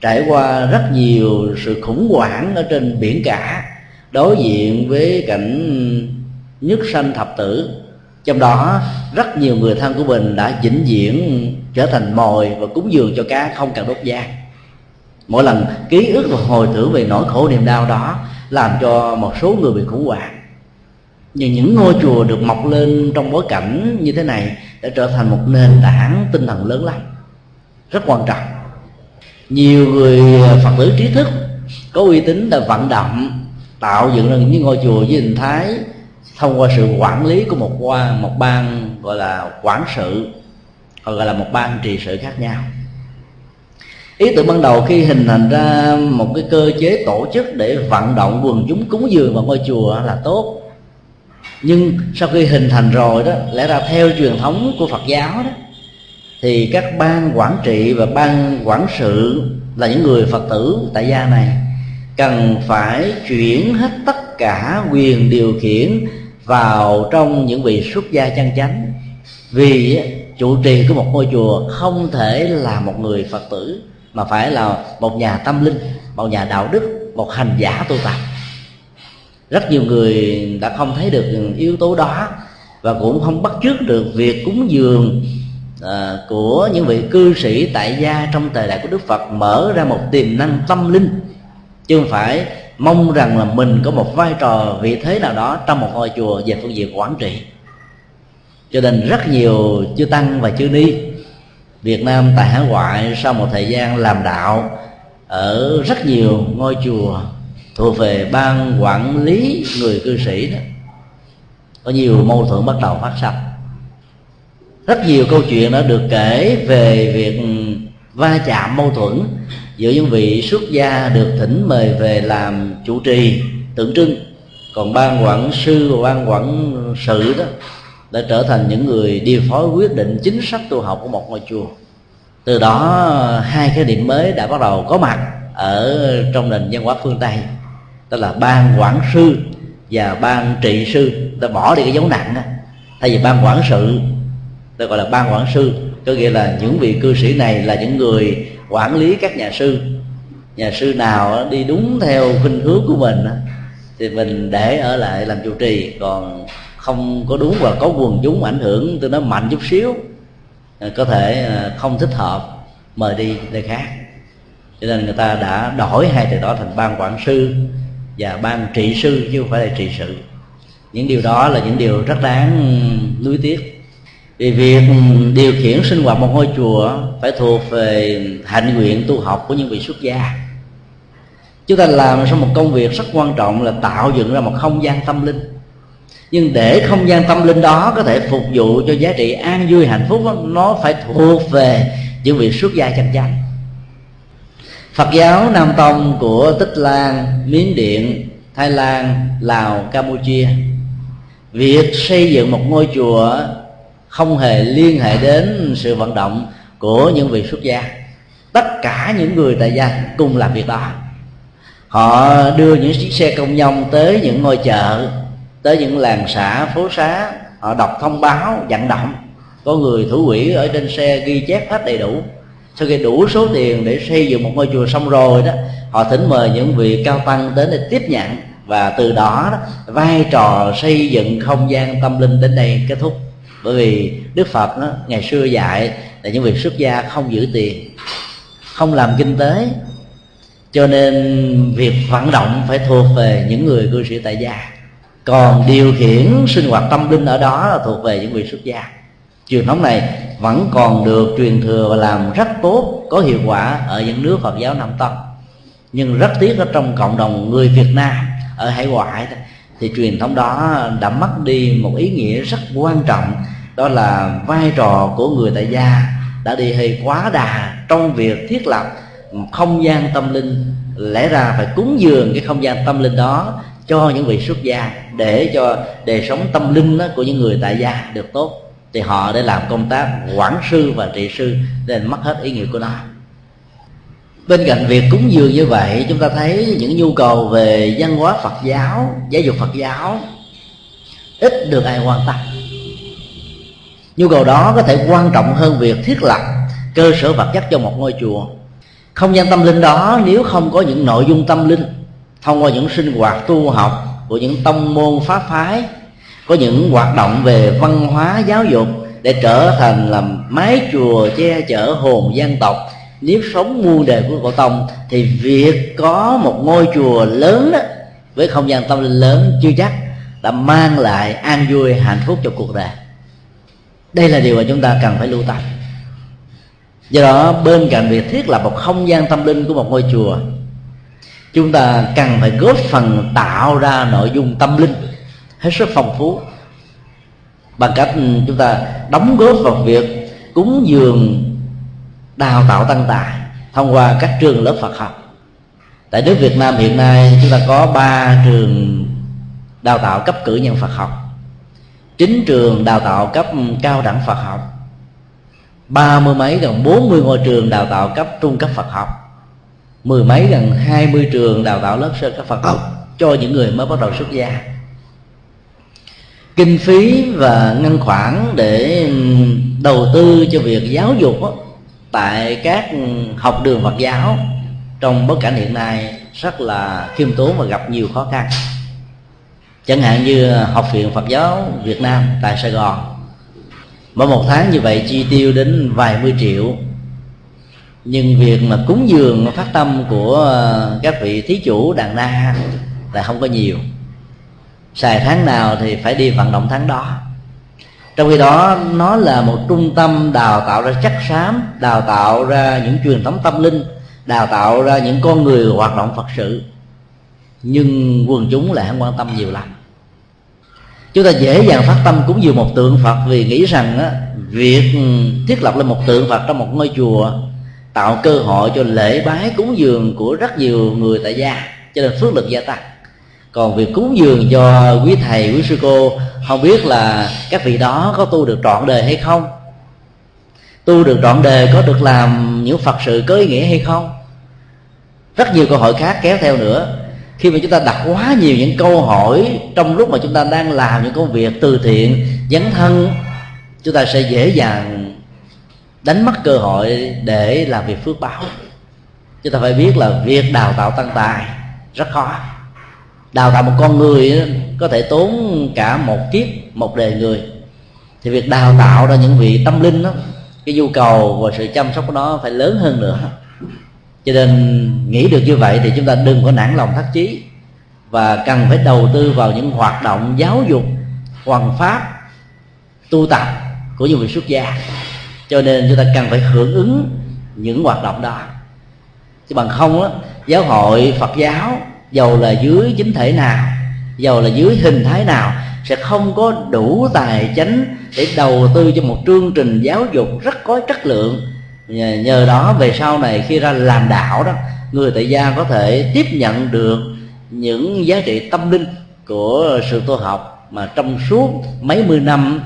trải qua rất nhiều sự khủng hoảng ở trên biển cả, đối diện với cảnh nhất sanh thập tử. Trong đó, rất nhiều người thân của mình đã vĩnh viễn trở thành mồi và cúng dường cho cá không cần đốt da. Mỗi lần ký ức và hồi tưởng về nỗi khổ niềm đau đó làm cho một số người bị khủng hoảng nhưng những ngôi chùa được mọc lên trong bối cảnh như thế này đã trở thành một nền tảng tinh thần lớn lắm rất quan trọng. Nhiều người phật tử trí thức có uy tín đã vận động, tạo dựng ra những ngôi chùa với hình thái thông qua sự quản lý của một quan một ban gọi là quản sự, hoặc gọi là một ban trì sự khác nhau. Ý tưởng ban đầu khi hình thành ra một cái cơ chế tổ chức để vận động quần chúng cúng dường vào ngôi chùa là tốt nhưng sau khi hình thành rồi đó, lẽ ra theo truyền thống của phật giáo đó, thì các ban quản trị và ban quản sự là những người phật tử tại gia này cần phải chuyển hết tất cả quyền điều khiển vào trong những vị xuất gia chân chánh. Vì trụ trì của một ngôi chùa không thể là một người phật tử, mà phải là một nhà tâm linh, một nhà đạo đức, một hành giả tu tập rất nhiều người đã không thấy được yếu tố đó và cũng không bắt chước được việc cúng dường à, của những vị cư sĩ tại gia trong thời đại của đức phật mở ra một tiềm năng tâm linh. Chứ không phải mong rằng là mình có một vai trò vị thế nào đó trong một ngôi chùa về phương diện quản trị. Cho nên rất nhiều chư tăng và chư ni Việt Nam tại hải ngoại sau một thời gian làm đạo ở rất nhiều ngôi chùa thuộc về ban quản lý người cư sĩ đó. Có nhiều mâu thuẫn bắt đầu phát sinh. Rất nhiều câu chuyện đã được kể về việc va chạm mâu thuẫn giữa những vị xuất gia được thỉnh mời về làm chủ trì, tượng trưng. Còn ban quản sư và ban quản sự đó đã trở thành những người điều phối quyết định chính sách tu học của một ngôi chùa. Từ đó, hai cái điểm mới đã bắt đầu có mặt ở trong nền văn hóa phương tây đó là ban quản sư và ban trị sư. Ta bỏ đi cái dấu nặng thay vì ban quản sự, ta gọi là ban quản sư, có nghĩa là những vị cư sĩ này là những người quản lý các nhà sư. Nhà sư nào đi đúng theo khuynh hướng của mình thì mình để ở lại làm chủ trì. Còn không có đúng và có quần chúng ảnh hưởng tôi nói mạnh chút xíu à, có thể à, không thích hợp, mời đi nơi khác. Cho nên người ta đã đổi hai từ đó thành ban quản sư và ban trị sư chứ không phải là trị sự. Những điều đó là những điều rất đáng nuối tiếc. Vì việc điều khiển sinh hoạt một ngôi chùa phải thuộc về hạnh nguyện tu học của những vị xuất gia. Chúng ta làm xong một công việc rất quan trọng là tạo dựng ra một không gian tâm linh. Nhưng để không gian tâm linh đó có thể phục vụ cho giá trị an vui hạnh phúc đó, nó phải thuộc về những vị xuất gia chân chánh Phật giáo Nam Tông của Tích Lan, Miến Điện, Thái Lan, Lào, Campuchia. Việc xây dựng một ngôi chùa không hề liên hệ đến sự vận động của những vị xuất gia. Tất cả những người tại gia cùng làm việc đó. Họ đưa những chiếc xe công nhân tới những ngôi chợ Tới những làng xã, phố xá. Họ đọc thông báo, vận động. Có người thủ quỹ ở trên xe ghi chép hết đầy đủ sau khi đủ số tiền để xây dựng một ngôi chùa xong rồi đó họ thỉnh mời những vị cao tăng đến để tiếp nhận. Và từ đó, đó vai trò xây dựng không gian tâm linh đến đây kết thúc. Bởi vì đức phật đó, ngày xưa dạy là những vị xuất gia không giữ tiền không làm kinh tế. Cho nên việc vận động phải thuộc về những người cư sĩ tại gia. Còn điều khiển sinh hoạt tâm linh ở đó là thuộc về những vị xuất gia truyền thống này vẫn còn được truyền thừa và làm rất tốt, có hiệu quả ở những nước Phật giáo Nam Tông. Nhưng rất tiếc ở trong cộng đồng người Việt Nam, ở hải ngoại thì truyền thống đó đã mất đi một ý nghĩa rất quan trọng, đó là vai trò của người tại gia đã đi hơi quá đà trong việc thiết lập không gian tâm linh. Lẽ ra phải cúng dường cái không gian tâm linh đó cho những vị xuất gia để cho đời sống tâm linh của những người tại gia được tốt thì họ để làm công tác quản sư và trị sư nên mất hết ý nghĩa của nó. Bên cạnh việc cúng dường như vậy, chúng ta thấy những nhu cầu về văn hóa phật giáo giáo dục phật giáo ít được ai quan tâm. Nhu cầu đó có thể quan trọng hơn việc thiết lập cơ sở vật chất cho một ngôi chùa. Không gian tâm linh đó, nếu không có những nội dung tâm linh, thông qua những sinh hoạt tu học của những tông môn pháp phái có những hoạt động về văn hóa giáo dục để trở thành làm mái chùa che chở hồn dân tộc. Nếp sống muôn đời của cổ tông thì việc có một ngôi chùa lớn đó, với không gian tâm linh lớn chưa chắc đã mang lại an vui hạnh phúc cho cuộc đời. Đây là điều mà chúng ta cần phải lưu tâm. Do đó bên cạnh việc thiết lập một không gian tâm linh của một ngôi chùa chúng ta cần phải góp phần tạo ra nội dung tâm linh hết sức phong phú. Bằng cách ừ, chúng ta đóng góp vào việc cúng dường đào tạo tăng tài thông qua các trường lớp Phật học. Tại nước Việt Nam hiện nay, chúng ta có ba trường đào tạo cấp cử nhân Phật học, chín trường đào tạo cấp ừ, cao đẳng Phật học, ba mươi mấy gần bốn mươi ngôi trường đào tạo cấp trung cấp Phật học, mười mấy gần hai mươi trường đào tạo lớp sơ cấp Phật học cho những người mới bắt đầu xuất gia kinh phí và ngân khoản để ừ, đầu tư cho việc giáo dục đó, tại các học đường Phật giáo trong bối cảnh hiện nay rất là khiêm tốn và gặp nhiều khó khăn. Chẳng hạn như học viện Phật giáo Việt Nam tại Sài Gòn mỗi một tháng như vậy chi tiêu đến vài mươi triệu. Nhưng việc mà cúng dường phát tâm của các vị thí chủ đàn na là không có nhiều xài tháng nào thì phải đi vận động tháng đó. Trong khi đó nó là một trung tâm đào tạo ra chắc xám đào tạo ra những truyền thống tâm linh đào tạo ra những con người hoạt động phật sự. Nhưng quần chúng lại không quan tâm nhiều lắm. Chúng ta dễ dàng phát tâm cúng dường một tượng phật vì nghĩ rằng á, việc thiết lập lên một tượng phật trong một ngôi chùa tạo cơ hội cho lễ bái cúng dường của rất nhiều người tại gia cho nên phước lực gia tăng còn việc cúng dường cho quý thầy, quý sư cô, không biết là các vị đó có tu được trọn đời hay không? Tu được trọn đời có được làm những phật sự có ý nghĩa hay không? Rất nhiều câu hỏi khác kéo theo nữa. Khi mà chúng ta đặt quá nhiều những câu hỏi trong lúc mà chúng ta đang làm những công việc từ thiện, dấn thân, chúng ta sẽ dễ dàng đánh mất cơ hội để làm việc phước báo. Chúng ta phải biết là việc đào tạo tăng tài rất khó đào tạo một con người có thể tốn cả một kiếp một đời người. Thì việc đào tạo ra những vị tâm linh đó cái nhu cầu và sự chăm sóc của nó phải lớn hơn nữa. Cho nên nghĩ được như vậy thì chúng ta đừng có nản lòng thất chí và cần phải đầu tư vào những hoạt động giáo dục hoàn pháp tu tập của những vị xuất gia. Cho nên chúng ta cần phải hưởng ứng những hoạt động đó. Chứ bằng không đó, giáo hội phật giáo dầu là dưới chính thể nào dầu là dưới hình thái nào sẽ không có đủ tài chánh để đầu tư cho một chương trình giáo dục rất có chất lượng. Nhờ, nhờ đó về sau này khi ra làm đạo đó người tại gia có thể tiếp nhận được những giá trị tâm linh của sự tu học mà trong suốt mấy mươi năm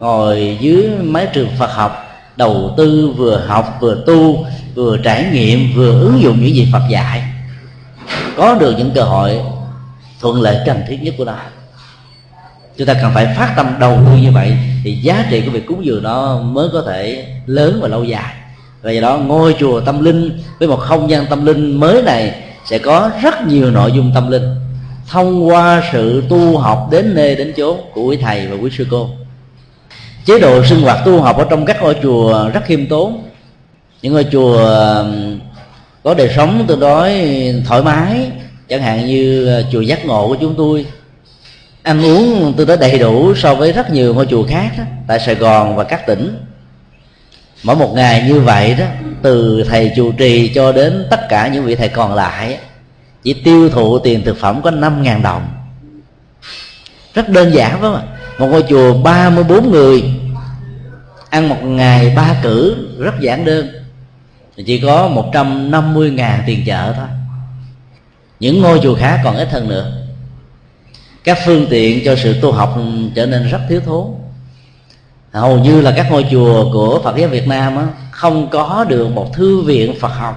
ngồi dưới mái trường Phật học đầu tư vừa học vừa tu vừa trải nghiệm vừa ứng dụng những gì Phật dạy có được những cơ hội thuận lợi cần thiết nhất của nó chúng ta cần phải phát tâm đầu tư như vậy thì giá trị của việc cúng dường nó mới có thể lớn và lâu dài. Và do đó, ngôi chùa tâm linh với một không gian tâm linh mới này sẽ có rất nhiều nội dung tâm linh. Thông qua sự tu học đến nơi đến chốn của quý thầy và quý sư cô. Chế độ sinh hoạt tu học ở trong các ngôi chùa rất khiêm tốn. Những ngôi chùa có đời sống tương đối thoải mái chẳng hạn như chùa giác ngộ của chúng tôi. Ăn uống tương đối đầy đủ so với rất nhiều ngôi chùa khác đó, tại sài gòn và các tỉnh. Mỗi một ngày như vậy đó từ thầy chủ trì cho đến tất cả những vị thầy còn lại chỉ tiêu thụ tiền thực phẩm có 5.000 đồng. Rất đơn giản phải không một ngôi chùa 34 người ăn một ngày ba cử rất giản đơn chỉ có 150 ngàn tiền chợ thôi. Những ngôi chùa khác còn ít hơn nữa. Các phương tiện cho sự tu học trở nên rất thiếu thốn. Hầu như là các ngôi chùa của Phật giáo Việt Nam á, không có được một thư viện Phật học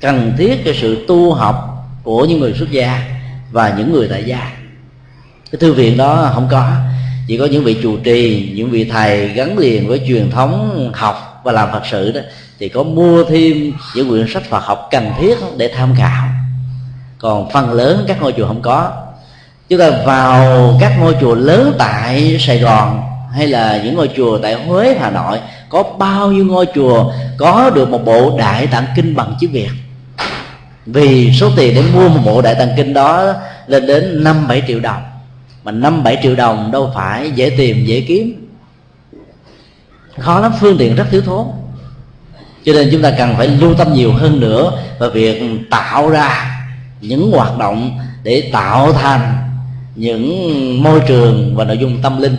cần thiết cho sự tu học của những người xuất gia và những người tại gia. Cái thư viện đó không có. Chỉ có những vị trụ trì những vị thầy gắn liền với truyền thống học và làm phật sự đó thì có mua thêm những quyển sách phật học cần thiết để tham khảo. Còn phần lớn các ngôi chùa không có. Chúng ta vào các ngôi chùa lớn tại sài gòn hay là những ngôi chùa tại huế, hà nội, có bao nhiêu ngôi chùa có được một bộ đại tạng kinh bằng chữ việt? Vì số tiền để mua một bộ đại tạng kinh đó lên đến năm bảy triệu đồng. Mà năm bảy triệu đồng đâu phải dễ tìm, dễ kiếm. Khó lắm, phương tiện rất thiếu thốn cho nên chúng ta cần phải lưu tâm nhiều hơn nữa vào việc tạo ra những hoạt động để tạo thành những môi trường và nội dung tâm linh.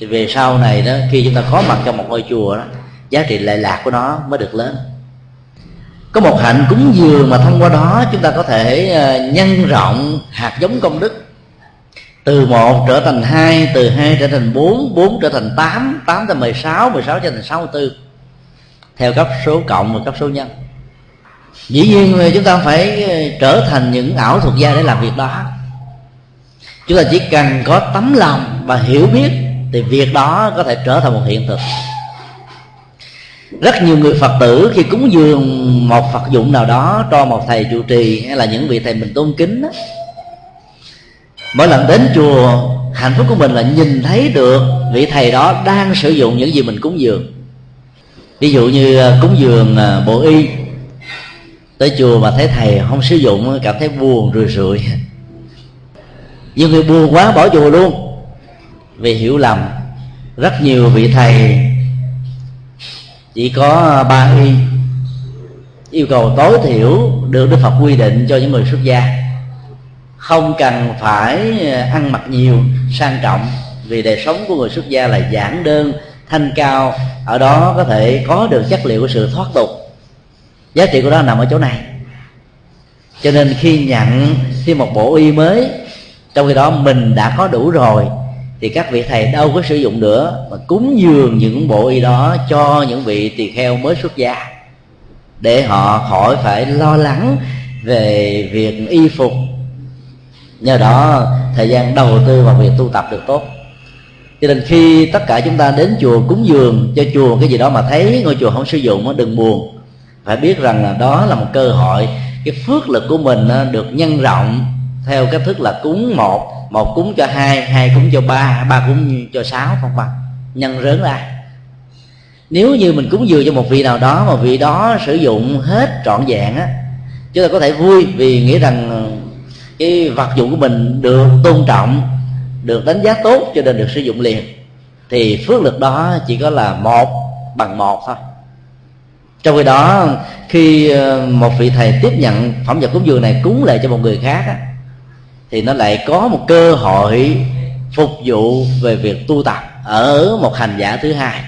Thì về sau này đó, khi chúng ta có mặt trong một ngôi chùa đó, giá trị lệ lạc của nó mới được lớn. Có một hạnh cúng dường mà thông qua đó chúng ta có thể ờ, nhân rộng hạt giống công đức. Từ một trở thành hai, từ hai trở thành bốn bốn trở thành tám tám thành mười sáu mười sáu trở thành sáu mươi bốn theo cấp số cộng và cấp số nhân. Dĩ nhiên chúng ta phải ờ, trở thành những ảo thuật gia để làm việc đó. Chúng ta chỉ cần có tấm lòng và hiểu biết thì việc đó có thể trở thành một hiện thực. Rất nhiều người phật tử khi cúng dường một phật dụng nào đó cho một thầy trụ trì hay là những vị thầy mình tôn kính đó, mỗi lần đến chùa hạnh phúc của mình là nhìn thấy được vị thầy đó đang sử dụng những gì mình cúng dường ví dụ như à, cúng dường à, bộ y, tới chùa mà thấy thầy không sử dụng cảm thấy buồn, rười rượi. Nhiều người buồn quá, bỏ chùa luôn. Vì hiểu lầm, rất nhiều vị thầy chỉ có à, ba y, yêu cầu tối thiểu được đức phật quy định cho những người xuất gia. Không cần phải ăn mặc nhiều, sang trọng, vì đời sống của người xuất gia là giản đơn thanh cao, ở đó có thể có được chất liệu của sự thoát tục. Giá trị của nó nằm ở chỗ này. Cho nên khi nhận thêm một bộ y mới, trong khi đó mình đã có đủ rồi, thì các vị thầy đâu có sử dụng nữa mà cúng dường những bộ y đó cho những vị tỳ kheo mới xuất gia, để họ khỏi phải lo lắng về việc y phục. Nhờ đó, thời gian đầu tư vào việc tu tập được tốt cho nên khi tất cả chúng ta đến chùa cúng dường, cho chùa cái gì đó mà thấy ngôi chùa không sử dụng đừng buồn. Phải biết rằng là đó là một cơ hội, cái phước lực của mình được nhân rộng theo cách thức là cúng một một cúng cho hai hai cúng cho ba ba cúng cho sáu, không bằng nhân rớn ra. Nếu như mình cúng dường cho một vị nào đó mà vị đó sử dụng hết trọn vẹn á, chúng ta có thể vui vì nghĩ rằng cái vật dụng của mình được tôn trọng được đánh giá tốt cho nên được sử dụng liền. Thì phước lực đó chỉ có là một bằng một thôi. Trong khi đó khi ờ, một vị thầy tiếp nhận phẩm vật cúng dường này cúng lại cho một người khác á, thì nó lại có một cơ hội phục vụ về việc tu tập ở một hành giả thứ hai.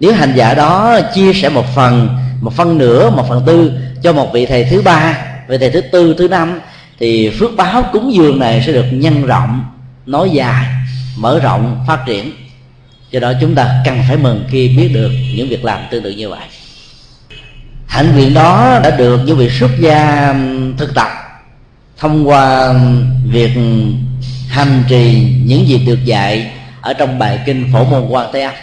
Nếu hành giả đó chia sẻ một phần một phân nửa một phần tư cho một vị thầy thứ ba vị thầy thứ tư thứ năm thì phước báo cúng dường này sẽ được nhân rộng nói dài mở rộng, phát triển. Do đó chúng ta cần phải mừng khi biết được những việc làm tương tự như vậy. Hạnh nguyện đó đã được những vị xuất gia thực tập thông qua việc hành trì những gì được dạy ở trong bài kinh phổ môn quan thế âm.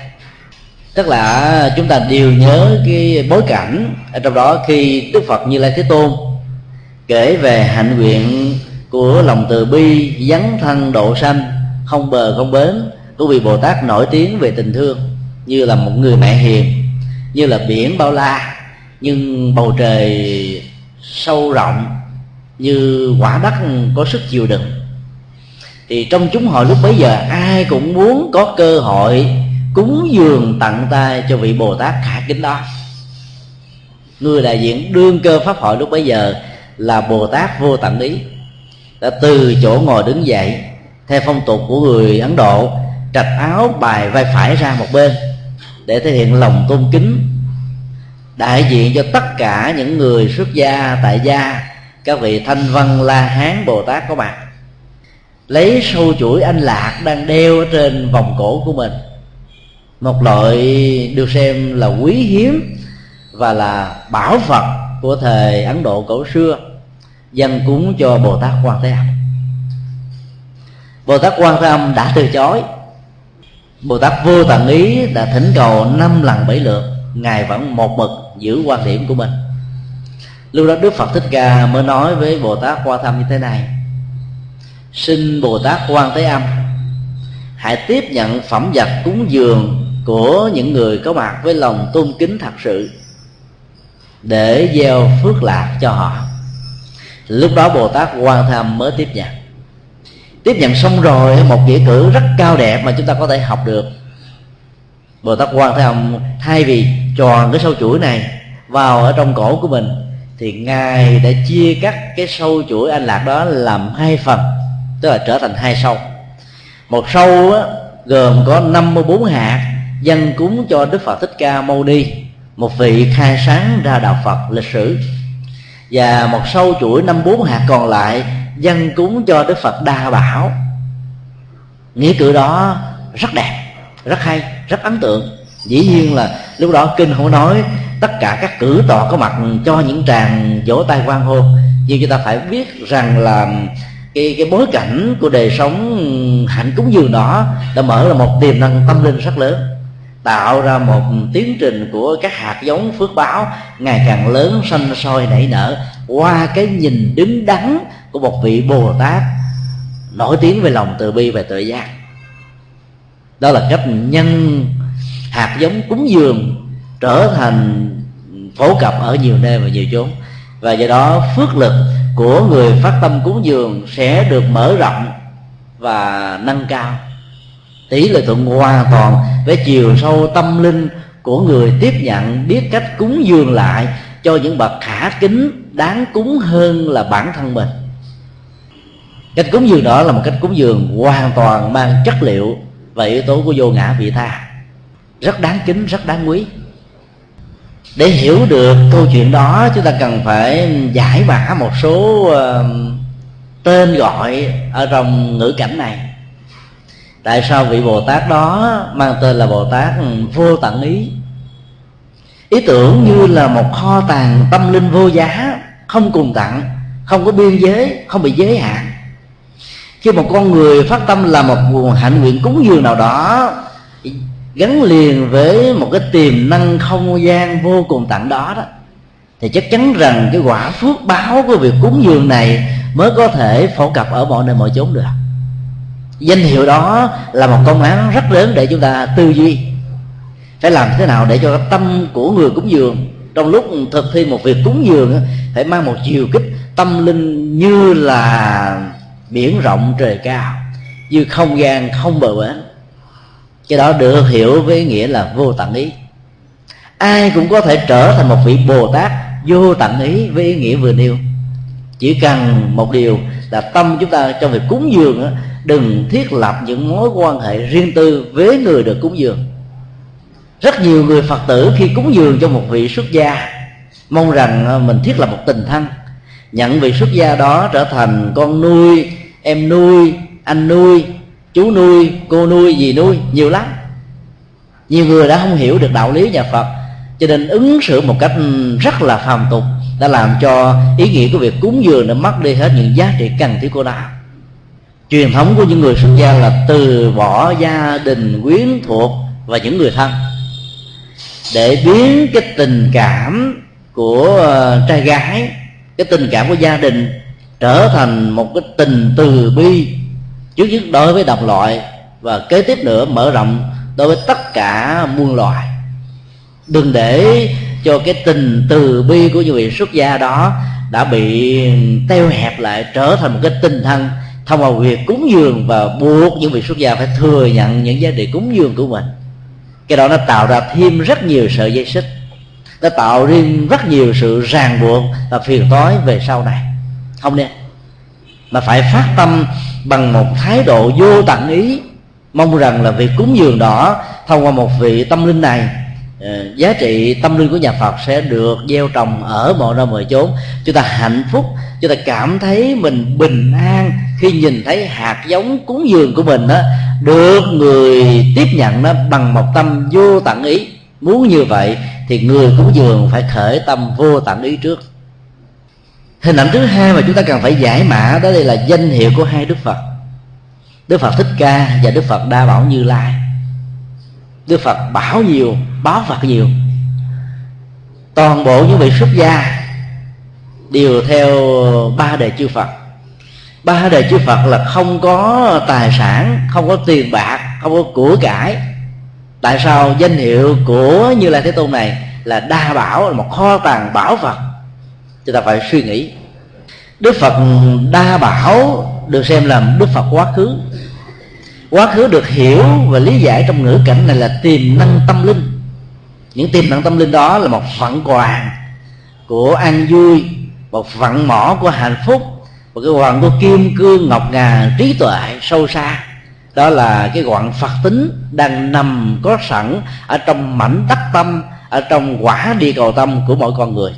Tức là chúng ta đều nhớ cái bối cảnh ở trong đó khi đức phật như lai thế tôn kể về hạnh nguyện của lòng từ bi dấn thân độ sanh, không bờ không bến, của vị bồ tát nổi tiếng về tình thương, như là một người mẹ hiền, như là biển bao la, nhưng bầu trời sâu rộng, như quả đất có sức chịu đựng. Thì trong chúng hội lúc bấy giờ, ai cũng muốn có cơ hội cúng dường tặng tay cho vị bồ tát khả kính đó. Người đại diện đương cơ pháp hội lúc bấy giờ là bồ tát vô tận ý đã từ chỗ ngồi đứng dậy, theo phong tục của người ấn độ, trạch áo bài vai phải ra một bên để thể hiện lòng tôn kính, đại diện cho tất cả những người xuất gia tại gia, các vị thanh văn la hán bồ tát có mặt. Lấy sâu chuỗi anh lạc đang đeo ở trên vòng cổ của mình. Một loại được xem là quý hiếm và là bảo vật của thời ấn độ cổ xưa dân cúng cho bồ tát quan thế âm. Bồ tát quan thế âm đã từ chối. Bồ tát vô tận ý đã thỉnh cầu năm lần bảy lượt, ngài vẫn một mực giữ quan điểm của mình. Lúc đó đức phật thích ca mới nói với bồ tát quan thế âm như thế này, xin bồ tát quan thế âm, hãy tiếp nhận phẩm vật cúng dường của những người có mặt với lòng tôn kính thật sự để gieo phước lạc cho họ lúc đó bồ tát quan Tham mới tiếp nhận. Tiếp nhận xong rồi một nghĩa cử rất cao đẹp mà chúng ta có thể học được. Bồ tát quan Tham thay vì tròn cái sâu chuỗi này vào ở trong cổ của mình thì ngài đã chia cắt cái sâu chuỗi anh lạc đó làm hai phần tức là trở thành hai sâu. Một sâu á, gồm có 54 hạt dân cúng cho đức phật thích ca mâu ni một vị khai sáng ra đạo phật lịch sử và một sâu chuỗi năm bốn hạt còn lại dân cúng cho đức phật đa bảo. Nghĩa cử đó rất đẹp, rất hay, rất ấn tượng. Dĩ nhiên là lúc đó kinh không nói tất cả các cử tọa có mặt cho những tràng vỗ tay quan hô nhưng chúng ta phải biết rằng là cái cái bối cảnh của đời sống hạnh cúng dường đó đã mở ra một tiềm năng tâm linh rất lớn tạo ra một tiến trình của các hạt giống phước báo ngày càng lớn, xanh soi nảy nở qua cái nhìn đứng đắn của một vị bồ tát nổi tiếng về lòng từ bi và tự giác. Đó là cách nhân hạt giống cúng dường trở thành phổ cập ở nhiều nơi và nhiều chốn. Và do đó, phước lực của người phát tâm cúng dường sẽ được mở rộng và nâng cao tỷ lệ thuận hoàn toàn với chiều sâu tâm linh của người tiếp nhận biết cách cúng dường lại cho những bậc khả kính đáng cúng hơn là bản thân mình. Cách cúng dường đó là một cách cúng dường hoàn toàn mang chất liệu và yếu tố của vô ngã vị tha. Rất đáng kính rất đáng quý. Để hiểu được câu chuyện đó chúng ta cần phải giải mã một số uh, tên gọi ở trong ngữ cảnh này tại sao vị bồ tát đó mang tên là bồ tát ừ, vô tận ý? Ý tưởng như là một kho tàng tâm linh vô giá, không cùng tặng, không có biên giới, không bị giới hạn. Khi một con người phát tâm là một nguồn hạnh nguyện cúng dường nào đó, gắn liền với một cái tiềm năng không gian vô cùng tặng đó đó, thì chắc chắn rằng cái quả phước báo của việc cúng dường này mới có thể phổ cập ở mọi nơi mọi chốn được danh hiệu đó là một công án rất lớn để chúng ta tư duy. Phải làm thế nào để cho tâm của người cúng dường trong lúc thực thi một việc cúng dường phải mang một chiều kích, tâm linh như là biển rộng trời cao, như không gian không bờ bến. Cái đó được hiểu với nghĩa là vô tận ý. Ai cũng có thể trở thành một vị bồ tát vô tận ý với ý nghĩa vừa nêu. Chỉ cần một điều là tâm chúng ta trong việc cúng dường đừng thiết lập những mối quan hệ riêng tư với người được cúng dường. Rất nhiều người phật tử khi cúng dường cho một vị xuất gia, mong rằng ờ, mình thiết lập một tình thân. Nhận vị xuất gia đó trở thành con nuôi, em nuôi, anh nuôi, chú nuôi, cô nuôi gì nuôi, nhiều lắm. Nhiều người đã không hiểu được đạo lý nhà phật, cho nên ứng xử một cách rất là phàm tục đã làm cho ý nghĩa của việc cúng dường đã mất đi hết những giá trị cần thiết của nó. Truyền thống của những người xuất gia là từ bỏ gia đình, quyến thuộc và những người thân. Để biến cái tình cảm của ờ, trai gái, cái tình cảm của gia đình trở thành một cái tình từ bi trước nhất đối với đồng loại và kế tiếp nữa mở rộng đối với tất cả muôn loài. Đừng để cho cái tình từ bi của những vị xuất gia đó đã bị teo hẹp lại, trở thành một cái tinh thân thông qua việc cúng dường và buộc những vị xuất gia phải thừa nhận những giá trị cúng dường của mình. Cái đó nó tạo ra thêm rất nhiều sợi dây xích, nó tạo riêng rất nhiều sự ràng buộc và phiền toái về sau này. Không nên, mà phải phát tâm bằng một thái độ vô tận ý, mong rằng là việc cúng dường đó thông qua một vị tâm linh này Ờ, giá trị tâm linh của nhà Phật sẽ được gieo trồng ở mọi nơi mọi chốn. Chúng ta hạnh phúc, chúng ta cảm thấy mình bình an khi nhìn thấy hạt giống cúng dường của mình đó được người tiếp nhận nó bằng một tâm vô tận ý. Muốn như vậy thì người cúng dường phải khởi tâm vô tận ý trước. Hình ảnh thứ hai mà chúng ta cần phải giải mã đó đây là danh hiệu của hai đức phật. Đức phật thích ca và đức phật đa bảo như lai đức phật bảo nhiều, báo phật nhiều. Toàn bộ những vị xuất gia đều theo ba đề chư phật. Ba đề chư phật là không có tài sản, không có tiền bạc, không có của cải. Tại sao? Danh hiệu của như lai thế tôn này là đa bảo, là một kho tàng bảo vật chúng ta phải suy nghĩ. Đức phật đa bảo được xem là đức phật quá khứ quá khứ được hiểu và lý giải trong ngữ cảnh này là tiềm năng tâm linh. Những tiềm năng tâm linh đó là một phận quà của an vui, một phận mỏ của hạnh phúc, một cái quặng của kim cương ngọc ngà trí tuệ sâu xa. Đó là cái quặng phật tính đang nằm có sẵn ở trong mảnh đất tâm, ở trong quả địa cầu tâm của mỗi con người.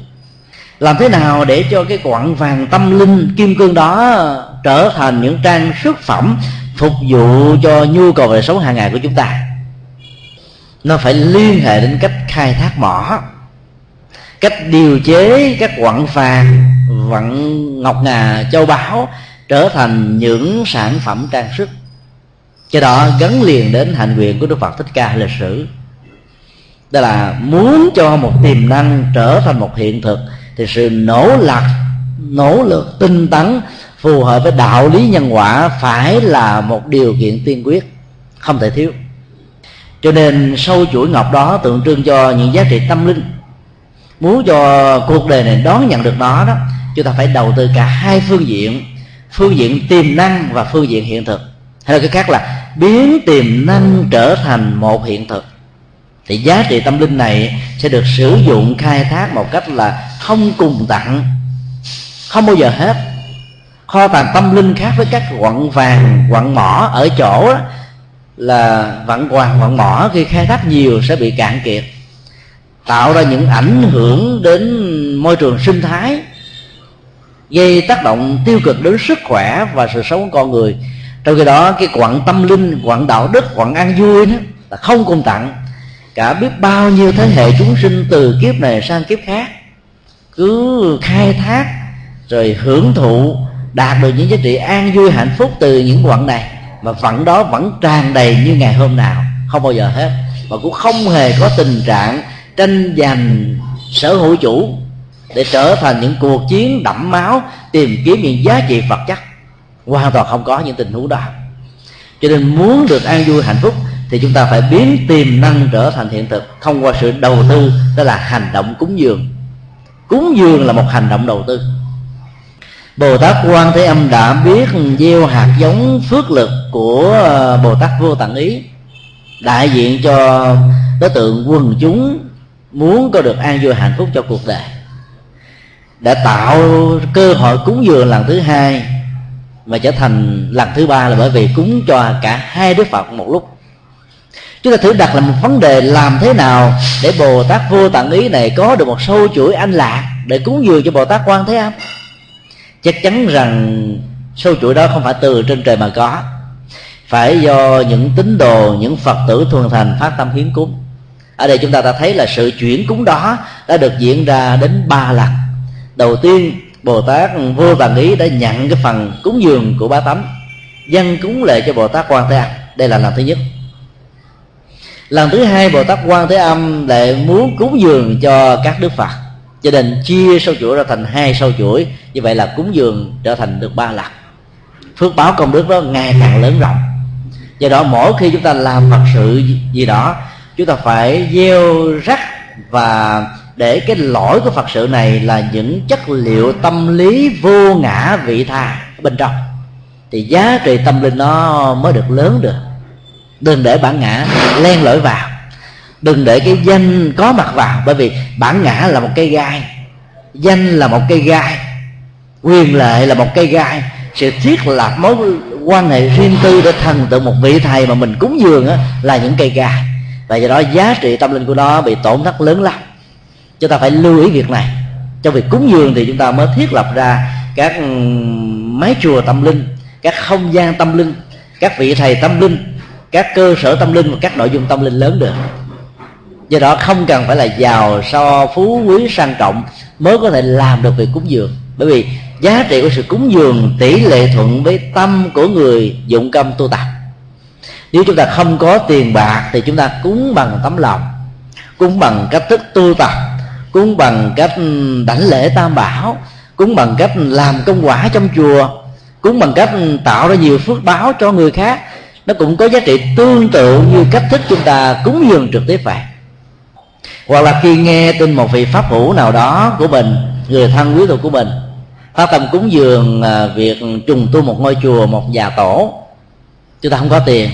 Làm thế nào để cho cái quặng vàng tâm linh, kim cương đó trở thành những trang sức phẩm phục vụ cho nhu cầu đời sống hàng ngày của chúng ta. Nó phải liên hệ đến cách khai thác mỏ, cách điều chế các quặng vàng quặng ngọc ngà, châu báu trở thành những sản phẩm trang sức. Cho đó gắn liền đến hạnh nguyện của đức phật thích ca lịch sử. Đó là muốn cho một tiềm năng trở thành một hiện thực, thì sự nỗ lực nỗ lực tinh tấn phù hợp với đạo lý nhân quả phải là một điều kiện tiên quyết, không thể thiếu. Cho nên sâu chuỗi ngọc đó tượng trưng cho những giá trị tâm linh. Muốn cho cuộc đời này đón nhận được nó đó, chúng ta phải đầu tư cả hai phương diện phương diện tiềm năng và phương diện hiện thực. Hay là cái khác là biến tiềm năng trở thành một hiện thực. Thì giá trị tâm linh này sẽ được sử dụng khai thác một cách là không cùng tặng, không bao giờ hết kho tàng tâm linh khác với các quặng vàng quặng mỏ ở chỗ đó, là vạn hoàng vạn mỏ khi khai thác nhiều sẽ bị cạn kiệt tạo ra những ảnh hưởng đến môi trường sinh thái gây tác động tiêu cực đến sức khỏe và sự sống của con người. Trong khi đó cái quặng tâm linh quặng đạo đức quặng an vui đó là không cùng tặng. Cả biết bao nhiêu thế hệ chúng sinh từ kiếp này sang kiếp khác cứ khai thác rồi hưởng thụ đạt được những giá trị an vui, hạnh phúc từ những quận này, mà phận đó vẫn tràn đầy như ngày hôm nào. Không bao giờ hết. Và cũng không hề có tình trạng tranh giành sở hữu chủ để trở thành những cuộc chiến đẫm máu tìm kiếm những giá trị vật chất. Hoàn toàn không có những tình huống đó. Cho nên muốn được an vui, hạnh phúc, thì chúng ta phải biến tiềm năng trở thành hiện thực thông qua sự đầu tư, đó là hành động cúng dường. Cúng dường là một hành động đầu tư. Bồ Tát Quan Thế Âm đã biết gieo hạt giống phước lực của ờ, Bồ Tát Vô Tận Ý. Đại diện cho đối tượng quần chúng muốn có được an vui hạnh phúc cho cuộc đời. Đã tạo cơ hội cúng dường lần thứ hai và trở thành lần thứ ba là bởi vì cúng cho cả hai đức phật một lúc. Chúng ta thử đặt là một vấn đề làm thế nào để bồ tát vô tận ý này có được một sâu chuỗi anh lạc để cúng dường cho bồ tát quan thế âm? Chắc chắn rằng sâu chuỗi đó không phải từ trên trời mà có. Phải do những tín đồ, những phật tử thuần thành phát tâm hiến cúng. Ở đây chúng ta đã thấy là sự chuyển cúng đó đã được diễn ra đến ba lần. Đầu tiên, bồ tát vô tàng ý đã nhận cái phần cúng dường của ba tấm dân cúng lệ cho bồ tát quan thế âm. Đây là lần thứ nhất. Lần thứ hai, bồ tát quan thế âm lại muốn cúng dường cho các đức phật gia đình chia sâu chuỗi ra thành hai sâu chuỗi. Như vậy là cúng dường trở thành được ba lần. Phước báo công đức đó ngày càng lớn rộng. Do đó mỗi khi chúng ta làm phật sự gì đó, chúng ta phải gieo rắc và để cái lỗi của phật sự này là những chất liệu tâm lý vô ngã vị tha bên trong. Thì giá trị tâm linh nó mới được lớn được. Đừng để bản ngã len lỏi vào đừng để cái danh có mặt vào bởi vì bản ngã là một cây gai. Danh là một cây gai quyền lệ là một cây gai. Sự thiết lập mối quan hệ riêng tư để thần tượng một vị thầy mà mình cúng dường á, là những cây gai. Và do đó giá trị tâm linh của nó bị tổn thất lớn lắm. Chúng ta phải lưu ý việc này. Trong việc cúng dường thì chúng ta mới thiết lập ra các ừ, mái chùa tâm linh các không gian tâm linh các vị thầy tâm linh các cơ sở tâm linh và các nội dung tâm linh lớn được do đó không cần phải là giàu, so phú, quý, sang trọng mới có thể làm được việc cúng dường. Bởi vì giá trị của sự cúng dường, tỷ lệ thuận với tâm của người dụng tâm tu tập. Nếu chúng ta không có tiền bạc thì chúng ta cúng bằng tấm lòng, cúng bằng cách thức tu tập, cúng bằng cách ừ, đảnh lễ tam bảo, cúng bằng cách làm công quả trong chùa, cúng bằng cách ừ, tạo ra nhiều phước báo cho người khác. Nó cũng có giá trị tương tự như cách thức chúng ta cúng dường trực tiếp vậy hoặc là khi nghe tin một vị pháp hữu nào đó của mình, người thân quý thuộc của mình phát tâm cúng dường à, việc trùng tu một ngôi chùa, một nhà tổ, chúng ta không có tiền.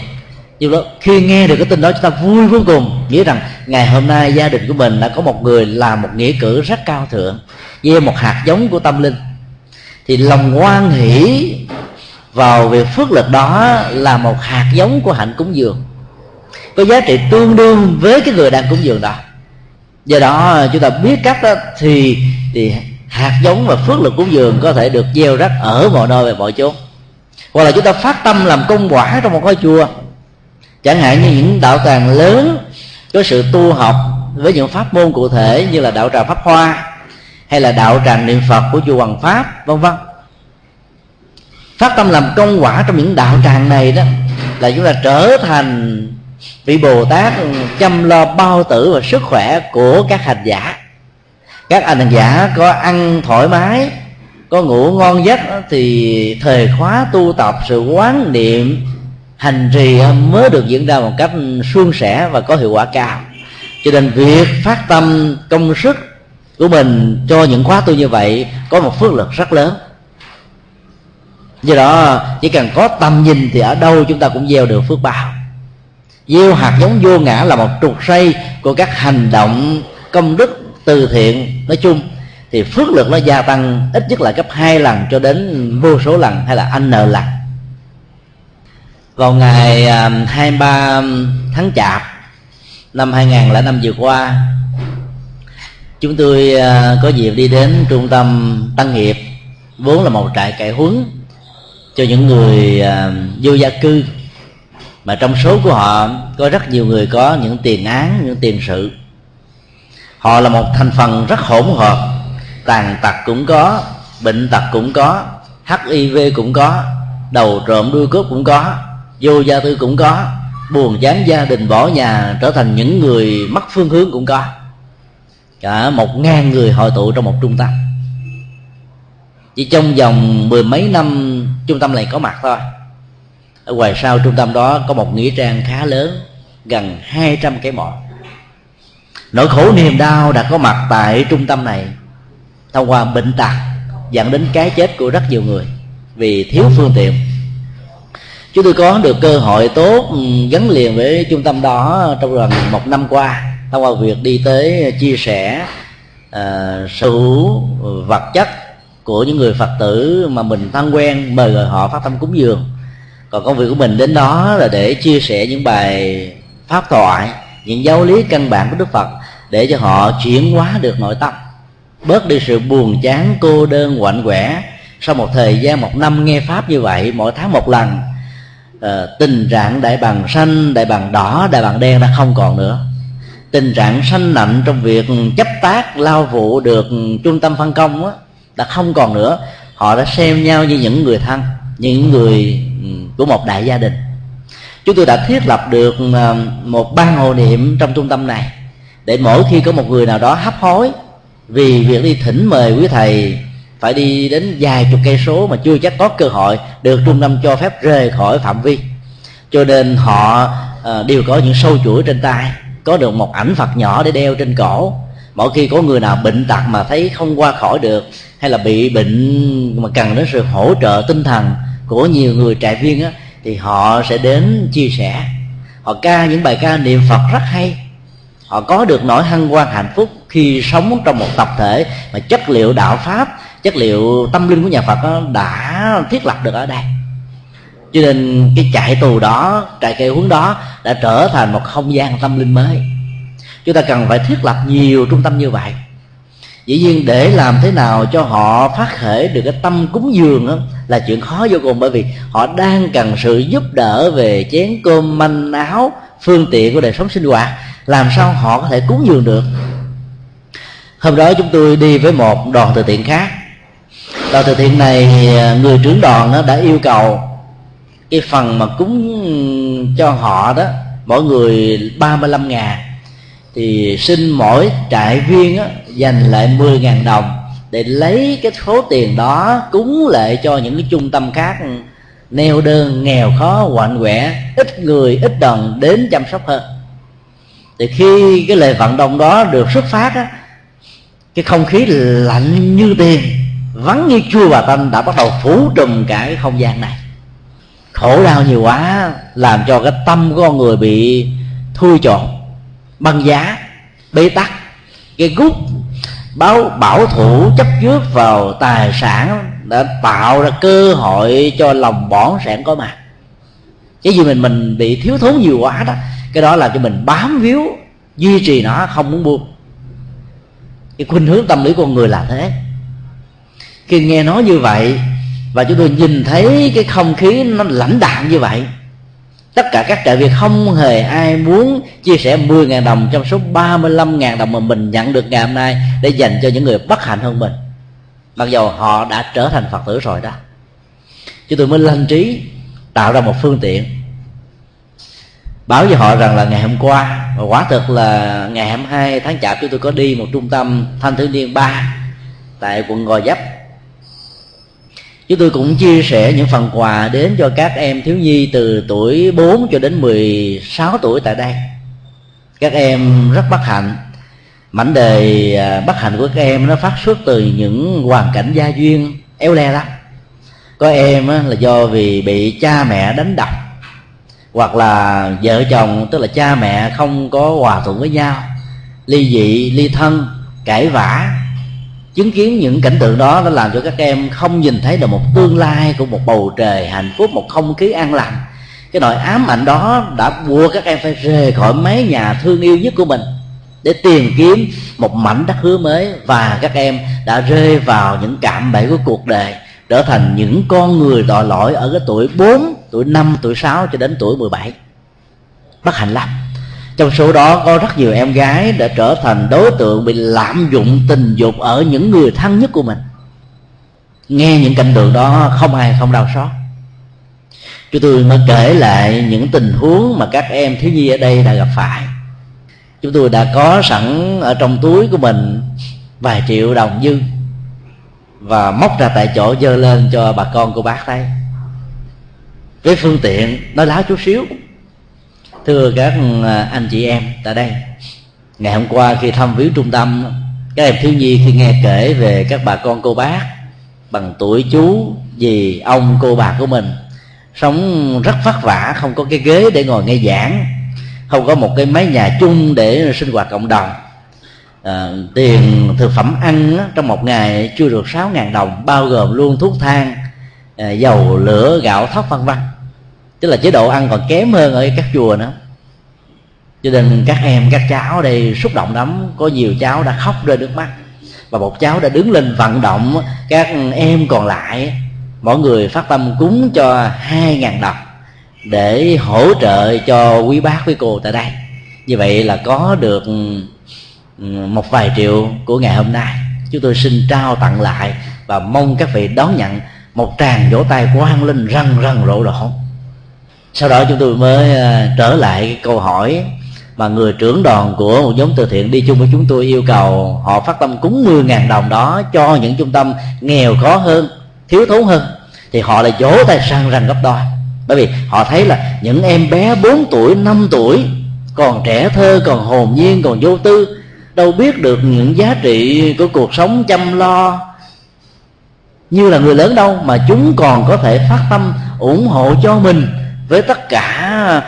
Nhưng đó khi nghe được cái tin đó, chúng ta vui vô cùng. Nghĩ rằng ngày hôm nay gia đình của mình đã có một người làm một nghĩa cử rất cao thượng gieo một hạt giống của tâm linh. Thì lòng hoan hỷ vào việc phước lực đó là một hạt giống của hạnh cúng dường. Có giá trị tương đương với cái người đang cúng dường đó do đó chúng ta biết cách đó, thì thì hạt giống và phước lực cúng dường có thể được gieo rắc ở mọi nơi và mọi chỗ. Hoặc là chúng ta phát tâm làm công quả trong một ngôi chùa. Chẳng hạn như những đạo tràng lớn có sự tu học với những pháp môn cụ thể như là đạo tràng pháp hoa hay là đạo tràng niệm phật của chùa hoàng pháp vân vân. Phát tâm làm công quả trong những đạo tràng này đó là chúng ta trở thành vị bồ tát chăm lo bao tử và sức khỏe của các hành giả. Các hành giả có ăn thoải mái, có ngủ ngon giấc, thì thời khóa tu tập, sự quán niệm, hành trì mới được diễn ra một cách suôn sẻ và có hiệu quả cao. Cho nên việc phát tâm công sức của mình cho những khóa tu như vậy có một phước lực rất lớn. Do đó, chỉ cần có tầm nhìn thì ở đâu chúng ta cũng gieo được phước báo gieo hạt giống vô ngã là một trục xây của các hành động công đức từ thiện. Nói chung thì phước lực nó gia tăng ít nhất là gấp hai lần cho đến vô số lần, hay là n lần vào ngày à, 23 tháng chạp năm 2005 vừa qua, chúng tôi à, có dịp đi đến trung tâm tăng nghiệp vốn là một trại cải huấn cho những người à, vô gia cư mà trong số của họ, có rất nhiều người có những tiền án, những tiền sự. Họ là một thành phần rất hỗn hợp. Tàn tật cũng có, bệnh tật cũng có hiv cũng có, đầu trộm đuôi cướp cũng có, vô gia tư cũng có, buồn chán gia đình bỏ nhà, trở thành những người mất phương hướng cũng có. Cả một ngàn người hội tụ trong một trung tâm. Chỉ trong vòng mười mấy năm, trung tâm này có mặt thôi ở ngoài sau trung tâm đó có một nghĩa trang khá lớn gần 200 cái mộ nỗi khổ niềm đau đã có mặt tại trung tâm này. Thông qua bệnh tật dẫn đến cái chết của rất nhiều người vì thiếu phương tiện. Chúng tôi có được cơ hội tốt ừ, gắn liền với trung tâm đó trong gần một năm qua. Thông qua việc đi tới chia sẻ uh, sở hữu vật chất của những người phật tử mà mình thân quen mời gọi họ phát tâm cúng dường còn công việc của mình đến đó là để chia sẻ những bài pháp thoại những giáo lý căn bản của đức phật để cho họ chuyển hóa được nội tâm. Bớt đi sự buồn chán cô đơn quạnh quẻ. Sau một thời gian một năm nghe pháp như vậy mỗi tháng một lần ờ, tình trạng đại bằng xanh đại bằng đỏ đại bằng đen đã không còn nữa. Tình trạng sanh nặng trong việc chấp tác lao vụ được trung tâm phân công đó, đã không còn nữa. Họ đã xem nhau như những người thân những người của một đại gia đình. Chúng tôi đã thiết lập được à, một ban hồ niệm trong trung tâm này để mỗi khi có một người nào đó hấp hối vì việc đi thỉnh mời quý thầy phải đi đến vài chục cây số mà chưa chắc có cơ hội được trung tâm cho phép rời khỏi phạm vi. Cho nên họ à, đều có những sâu chuỗi trên tay, có được một ảnh phật nhỏ để đeo trên cổ. Mỗi khi có người nào bệnh tật mà thấy không qua khỏi được hay là bị bệnh mà cần đến sự hỗ trợ tinh thần của nhiều người trại viên á, thì họ sẽ đến chia sẻ. Họ ca những bài ca niệm phật rất hay. Họ có được nỗi hân hoan hạnh phúc khi sống trong một tập thể mà chất liệu đạo pháp chất liệu tâm linh của nhà phật đã thiết lập được ở đây. Cho nên cái trại tù đó trại cây huấn đó đã trở thành một không gian tâm linh mới. Chúng ta cần phải thiết lập nhiều trung tâm như vậy dĩ nhiên để làm thế nào cho họ phát khởi được cái tâm cúng dường đó, là chuyện khó vô cùng bởi vì họ đang cần sự giúp đỡ về chén cơm manh áo phương tiện của đời sống sinh hoạt. Làm sao họ có thể cúng dường được? Hôm đó chúng tôi đi với một đoàn từ thiện khác. Đoàn từ thiện này người trưởng đoàn đã yêu cầu cái phần mà cúng cho họ đó mỗi người 35 ngàn. Thì xin mỗi trại viên á, dành lại 10 ngàn đồng để lấy cái số tiền đó cúng lệ cho những cái trung tâm khác. Neo đơn, nghèo khó hoạn quẻ, ít người, ít đồng, đến chăm sóc hơn. Thì khi cái lời vận động đó được xuất phát á, cái không khí lạnh như tiền, vắng như chua bà tanh đã bắt đầu phủ trùm cả cái không gian này. Khổ đau nhiều quá, làm cho cái tâm của con người bị thui chột băng giá, bế tắc cái gút. Báo, bảo thủ chấp trước vào tài sản đã tạo ra cơ hội cho lòng bỏng sẻn có mặt. Cái gì mình mình bị thiếu thốn nhiều quá đó, cái đó làm cho mình bám víu, duy trì nó không muốn buông. Cái khuynh hướng tâm lý con người là thế. Khi nghe nói như vậy, và chúng tôi nhìn thấy cái không khí nó lãnh đạm như vậy tất cả các trại viên không hề ai muốn chia sẻ 10.000 đồng trong số 35.000 đồng mà mình nhận được ngày hôm nay để dành cho những người bất hạnh hơn mình. Mặc dầu họ đã trở thành phật tử rồi đó. Chúng tôi mới lanh trí tạo ra một phương tiện báo với họ rằng là ngày hôm qua, và quả thực là ngày 22 tháng chạp chúng tôi có đi một trung tâm thanh thiếu niên ba tại quận gò vấp chúng tôi cũng chia sẻ những phần quà đến cho các em thiếu nhi từ tuổi 4 cho đến 16 tuổi tại đây. Các em rất bất hạnh. Mảnh đề à, bất hạnh của các em nó phát xuất từ những hoàn cảnh gia duyên éo le lắm. Có em là do vì bị cha mẹ đánh đập, hoặc là vợ chồng, tức là cha mẹ không có hòa thuận với nhau, ly dị, ly thân, cãi vã chứng kiến những cảnh tượng đó nó làm cho các em không nhìn thấy được một tương lai của một bầu trời hạnh phúc một không khí an lành. Cái nỗi ám ảnh đó đã buộc các em phải rời khỏi mái nhà thương yêu nhất của mình để tìm kiếm một mảnh đất hứa mới và các em đã rơi vào những cạm bẫy của cuộc đời trở thành những con người tội lỗi ở cái tuổi 4, tuổi 5, tuổi 6 cho đến tuổi 17 bất hạnh lắm trong số đó có rất nhiều em gái đã trở thành đối tượng bị lạm dụng tình dục ở những người thân nhất của mình. Nghe những cảnh tượng đó, không ai không đau xót. Chúng tôi mới kể lại những tình huống mà các em thiếu nhi ở đây đã gặp phải. Chúng tôi đã có sẵn ở trong túi của mình vài triệu đồng dư và móc ra tại chỗ dơ lên cho bà con cô bác thấy với phương tiện, nói láo chút xíu thưa các à, anh chị em tại đây. Ngày hôm qua khi thăm viếng trung tâm các em thiếu nhi khi nghe kể về các bà con cô bác bằng tuổi chú dì ông cô bà của mình sống rất vất vả không có cái ghế để ngồi nghe giảng không có một cái mái nhà chung để sinh hoạt cộng đồng. À, tiền thực phẩm ăn trong một ngày chưa được sáu ngàn đồng bao gồm luôn thuốc thang à, dầu lửa gạo thóc vân vân tức là chế độ ăn còn kém hơn ở các chùa nữa. Cho nên các em, các cháu đây xúc động lắm. Có nhiều cháu đã khóc rơi nước mắt. Và một cháu đã đứng lên vận động các em còn lại. Mỗi người phát tâm cúng cho hai ngàn đồng để hỗ trợ cho quý bác, quý cô tại đây. Như vậy là có được một vài triệu của ngày hôm nay. Chúng tôi xin trao tặng lại và mong các vị đón nhận một tràng vỗ tay của an linh răng răng rộ rộ sau đó chúng tôi mới à, trở lại cái câu hỏi mà người trưởng đoàn của một nhóm từ thiện đi chung với chúng tôi yêu cầu họ phát tâm cúng 10.000 đồng đó cho những trung tâm nghèo khó hơn, thiếu thốn hơn. Thì họ lại vỗ tay sang rành gấp đôi. Bởi vì họ thấy là những em bé 4 tuổi 5 tuổi, còn trẻ thơ, còn hồn nhiên, còn vô tư, đâu biết được những giá trị của cuộc sống chăm lo như là người lớn đâu mà chúng còn có thể phát tâm ủng hộ cho mình với tất cả ờ,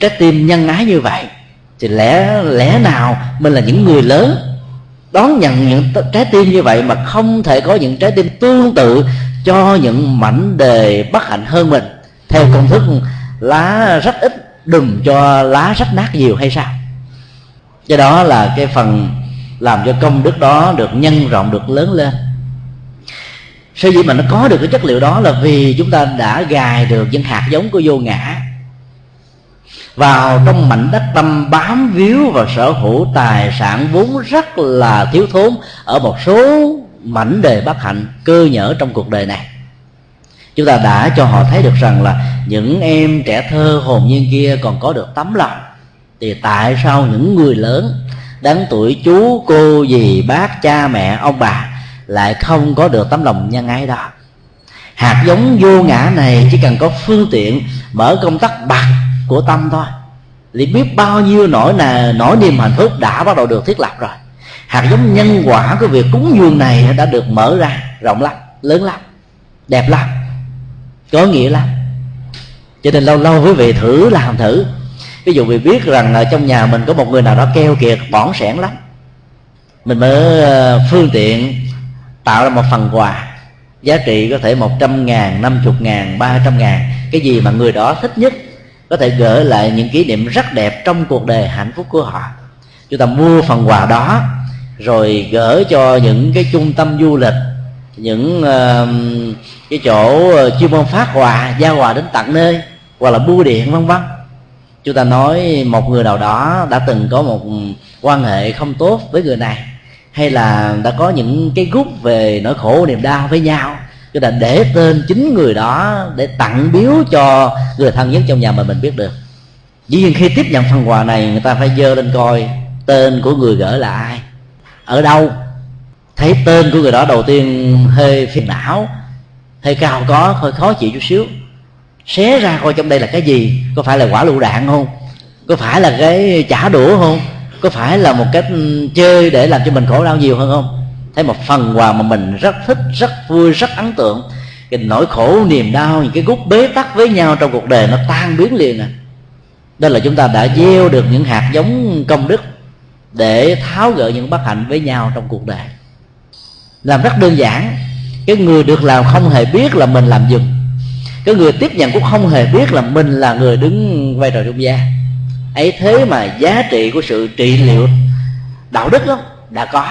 trái tim nhân ái như vậy, thì lẽ lẽ nào mình là những người lớn, đón nhận những trái tim như vậy mà không thể có những trái tim tương tự cho những mảnh đề bất hạnh hơn mình? Theo công thức, lá rách ít, đùm cho lá rách nát nhiều hay sao? Do đó là cái phần làm cho công đức đó được nhân rộng, được lớn lên sở dĩ mà nó có được cái chất liệu đó là vì chúng ta đã gài được những hạt giống của vô ngã. Vào trong mảnh đất tâm bám víu và sở hữu tài sản vốn rất là thiếu thốn ở một số mảnh đề bất hạnh cơ nhở trong cuộc đời này. Chúng ta đã cho họ thấy được rằng là những em trẻ thơ hồn nhiên kia còn có được tấm lòng. Thì tại sao những người lớn, đáng tuổi chú cô dì bác cha mẹ, ông bà lại không có được tấm lòng nhân ái đó. Hạt giống vô ngã này chỉ cần có phương tiện mở công tắc bạc của tâm thôi. Thì biết bao nhiêu nỗi là nỗi niềm hạnh phúc đã bắt đầu được thiết lập rồi. Hạt giống nhân quả của việc cúng dường này đã được mở ra rộng lắm, lớn lắm, đẹp lắm, có nghĩa lắm. Cho nên lâu lâu quý vị thử làm thử. Ví dụ vì biết rằng ở trong nhà mình có một người nào đó keo kiệt, bỏng sẻn lắm. Mình mới ờ, phương tiện tạo ra một phần quà. Giá trị có thể một trăm ngàn năm chục ngàn ba trăm ngàn. Cái gì mà người đó thích nhất có thể gửi lại những kỷ niệm rất đẹp trong cuộc đời hạnh phúc của họ. Chúng ta mua phần quà đó rồi gửi cho những cái trung tâm du lịch những uh, cái chỗ ờ, chuyên môn phát quà giao quà đến tận nơi hoặc là bưu điện vân vân. Chúng ta nói một người nào đó đã từng có một quan hệ không tốt với người này hay là đã có những cái gút về nỗi khổ niềm đau với nhau chúng là để tên chính người đó để tặng biếu cho người thân nhất trong nhà mà mình biết được. Dĩ nhiên khi tiếp nhận phần quà này, người ta phải dơ lên coi tên của người gửi là ai, ở đâu. Thấy tên của người đó đầu tiên hơi phiền não hơi cao có, hơi khó chịu chút xíu. Xé ra coi trong đây là cái gì, có phải là quả lựu đạn không? Có phải là cái chả đũa không? Có phải là một cách chơi để làm cho mình khổ đau nhiều hơn không? Thấy một phần quà mà mình rất thích, rất vui, rất ấn tượng. Cái nỗi khổ, niềm đau, những cái gút bế tắc với nhau trong cuộc đời nó tan biến liền à. Đó là chúng ta đã gieo được những hạt giống công đức để tháo gỡ những bất hạnh với nhau trong cuộc đời. Làm rất đơn giản. Cái người được làm không hề biết là mình làm dùm. Cái người tiếp nhận cũng không hề biết là mình là người đứng vai trò trung gian ấy thế mà giá trị của sự trị liệu đạo đức đó đã có.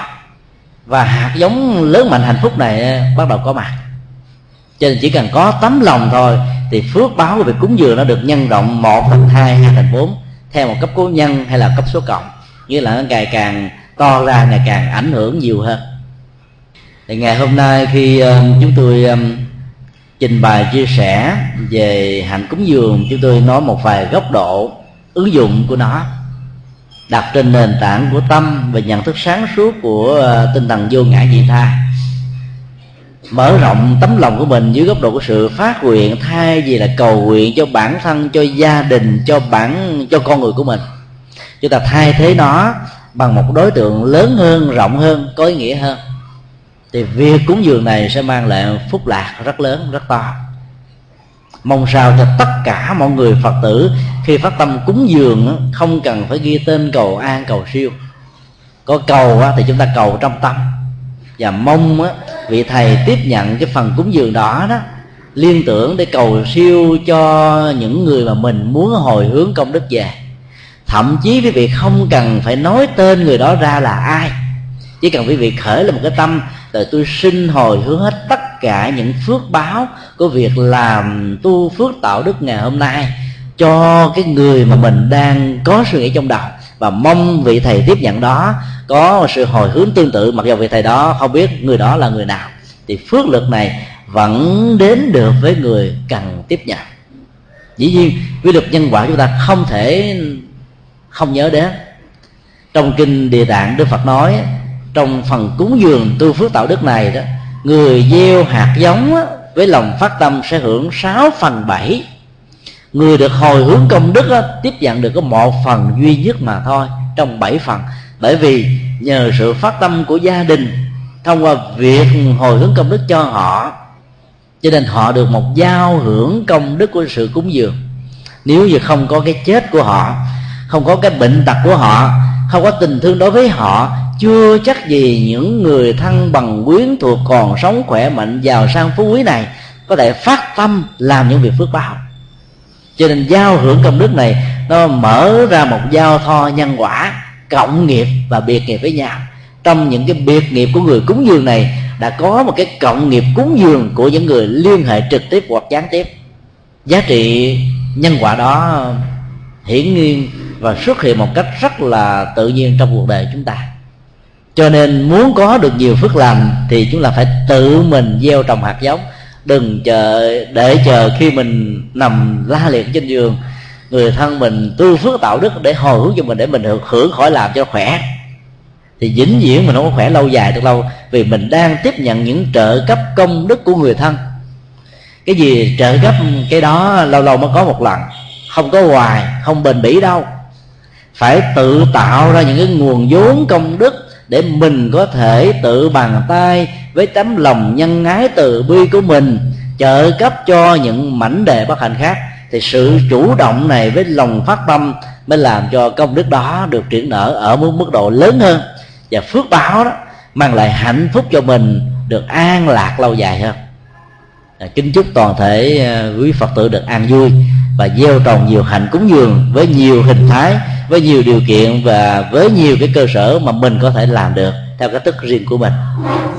Và hạt giống lớn mạnh hạnh phúc này bắt đầu có mặt. Cho nên chỉ cần có tấm lòng thôi thì phước báo của việc cúng dường nó được nhân rộng một thành hai hai thành bốn theo một cấp cố nhân hay là cấp số cộng. Như là nó ngày càng to ra ngày càng ảnh hưởng nhiều hơn. Thì ngày hôm nay khi um, chúng tôi um, trình bày chia sẻ về hạnh cúng dường chúng tôi nói một vài góc độ ứng dụng của nó đặt trên nền tảng của tâm và nhận thức sáng suốt của ờ, tinh thần vô ngã vị tha. Mở rộng tấm lòng của mình dưới góc độ của sự phát nguyện thay vì là cầu nguyện cho bản thân, cho gia đình, cho bản, cho con người của mình. Chúng ta thay thế nó bằng một đối tượng lớn hơn, rộng hơn, có ý nghĩa hơn. Thì việc cúng dường này sẽ mang lại phúc lạc rất lớn, rất to mong sao cho tất cả mọi người phật tử, khi phát tâm cúng dường không cần phải ghi tên cầu an, cầu siêu. Có cầu thì chúng ta cầu trong tâm. Và mong vị thầy tiếp nhận cái phần cúng dường đó đó, liên tưởng để cầu siêu cho những người mà mình muốn hồi hướng công đức về. Thậm chí quý vị không cần phải nói tên người đó ra là ai. Chỉ cần quý vị khởi lên một cái tâm rồi tôi xin hồi hướng hết tất cả những phước báo của việc làm tu phước tạo đức ngày hôm nay cho cái người mà mình đang có suy nghĩ trong đầu. Và mong vị thầy tiếp nhận đó, có sự hồi hướng tương tự. Mặc dù vị thầy đó không biết người đó là người nào, thì phước lực này vẫn đến được với người cần tiếp nhận. Dĩ nhiên, quy luật nhân quả chúng ta không thể không nhớ đến. Trong kinh địa tạng đức phật nói, trong phần cúng dường tu phước tạo đức này đó người gieo hạt giống với lòng phát tâm sẽ hưởng 6 phần 7 người được hồi hướng công đức tiếp nhận được có một phần duy nhất mà thôi, trong bảy phần. Bởi vì nhờ sự phát tâm của gia đình, thông qua việc hồi hướng công đức cho họ, cho nên họ được một giao hưởng công đức của sự cúng dường. Nếu như không có cái chết của họ, không có cái bệnh tật của họ, không có tình thương đối với họ chưa chắc gì những người thân bằng quyến thuộc còn sống khỏe mạnh giàu sang phú quý này có thể phát tâm làm những việc phước báo. Cho nên giao hưởng công đức này, nó mở ra một giao thoa nhân quả, cộng nghiệp và biệt nghiệp với nhau. Trong những cái biệt nghiệp của người cúng dường này, đã có một cái cộng nghiệp cúng dường của những người liên hệ trực tiếp hoặc gián tiếp. Giá trị nhân quả đó hiển nhiên và xuất hiện một cách rất là tự nhiên trong cuộc đời chúng ta cho nên muốn có được nhiều phước lành thì chúng ta phải tự mình gieo trồng hạt giống. Đừng chờ, để chờ khi mình nằm la liệt trên giường, người thân mình tu phước tạo đức để hồi hướng cho mình, để mình được hưởng khỏi làm cho khỏe. Thì vĩnh viễn mình không có khỏe lâu dài được lâu, vì mình đang tiếp nhận những trợ cấp công đức của người thân. Cái gì trợ cấp, cái đó lâu lâu mới có một lần. Không có hoài, không bền bỉ đâu. Phải tự tạo ra những cái nguồn vốn công đức để mình có thể tự bàn tay với tấm lòng nhân ái từ bi của mình, trợ cấp cho những mảnh đề bất hạnh khác, thì sự chủ động này với lòng phát tâm mới làm cho công đức đó được triển nở ở một mức độ lớn hơn và phước báo đó mang lại hạnh phúc cho mình được an lạc lâu dài hơn. À, kính chúc toàn thể à, quý phật tử được an vui và gieo trồng nhiều hạnh cúng dường với nhiều hình thái với nhiều điều kiện và với nhiều cái cơ sở mà mình có thể làm được theo cách thức riêng của mình.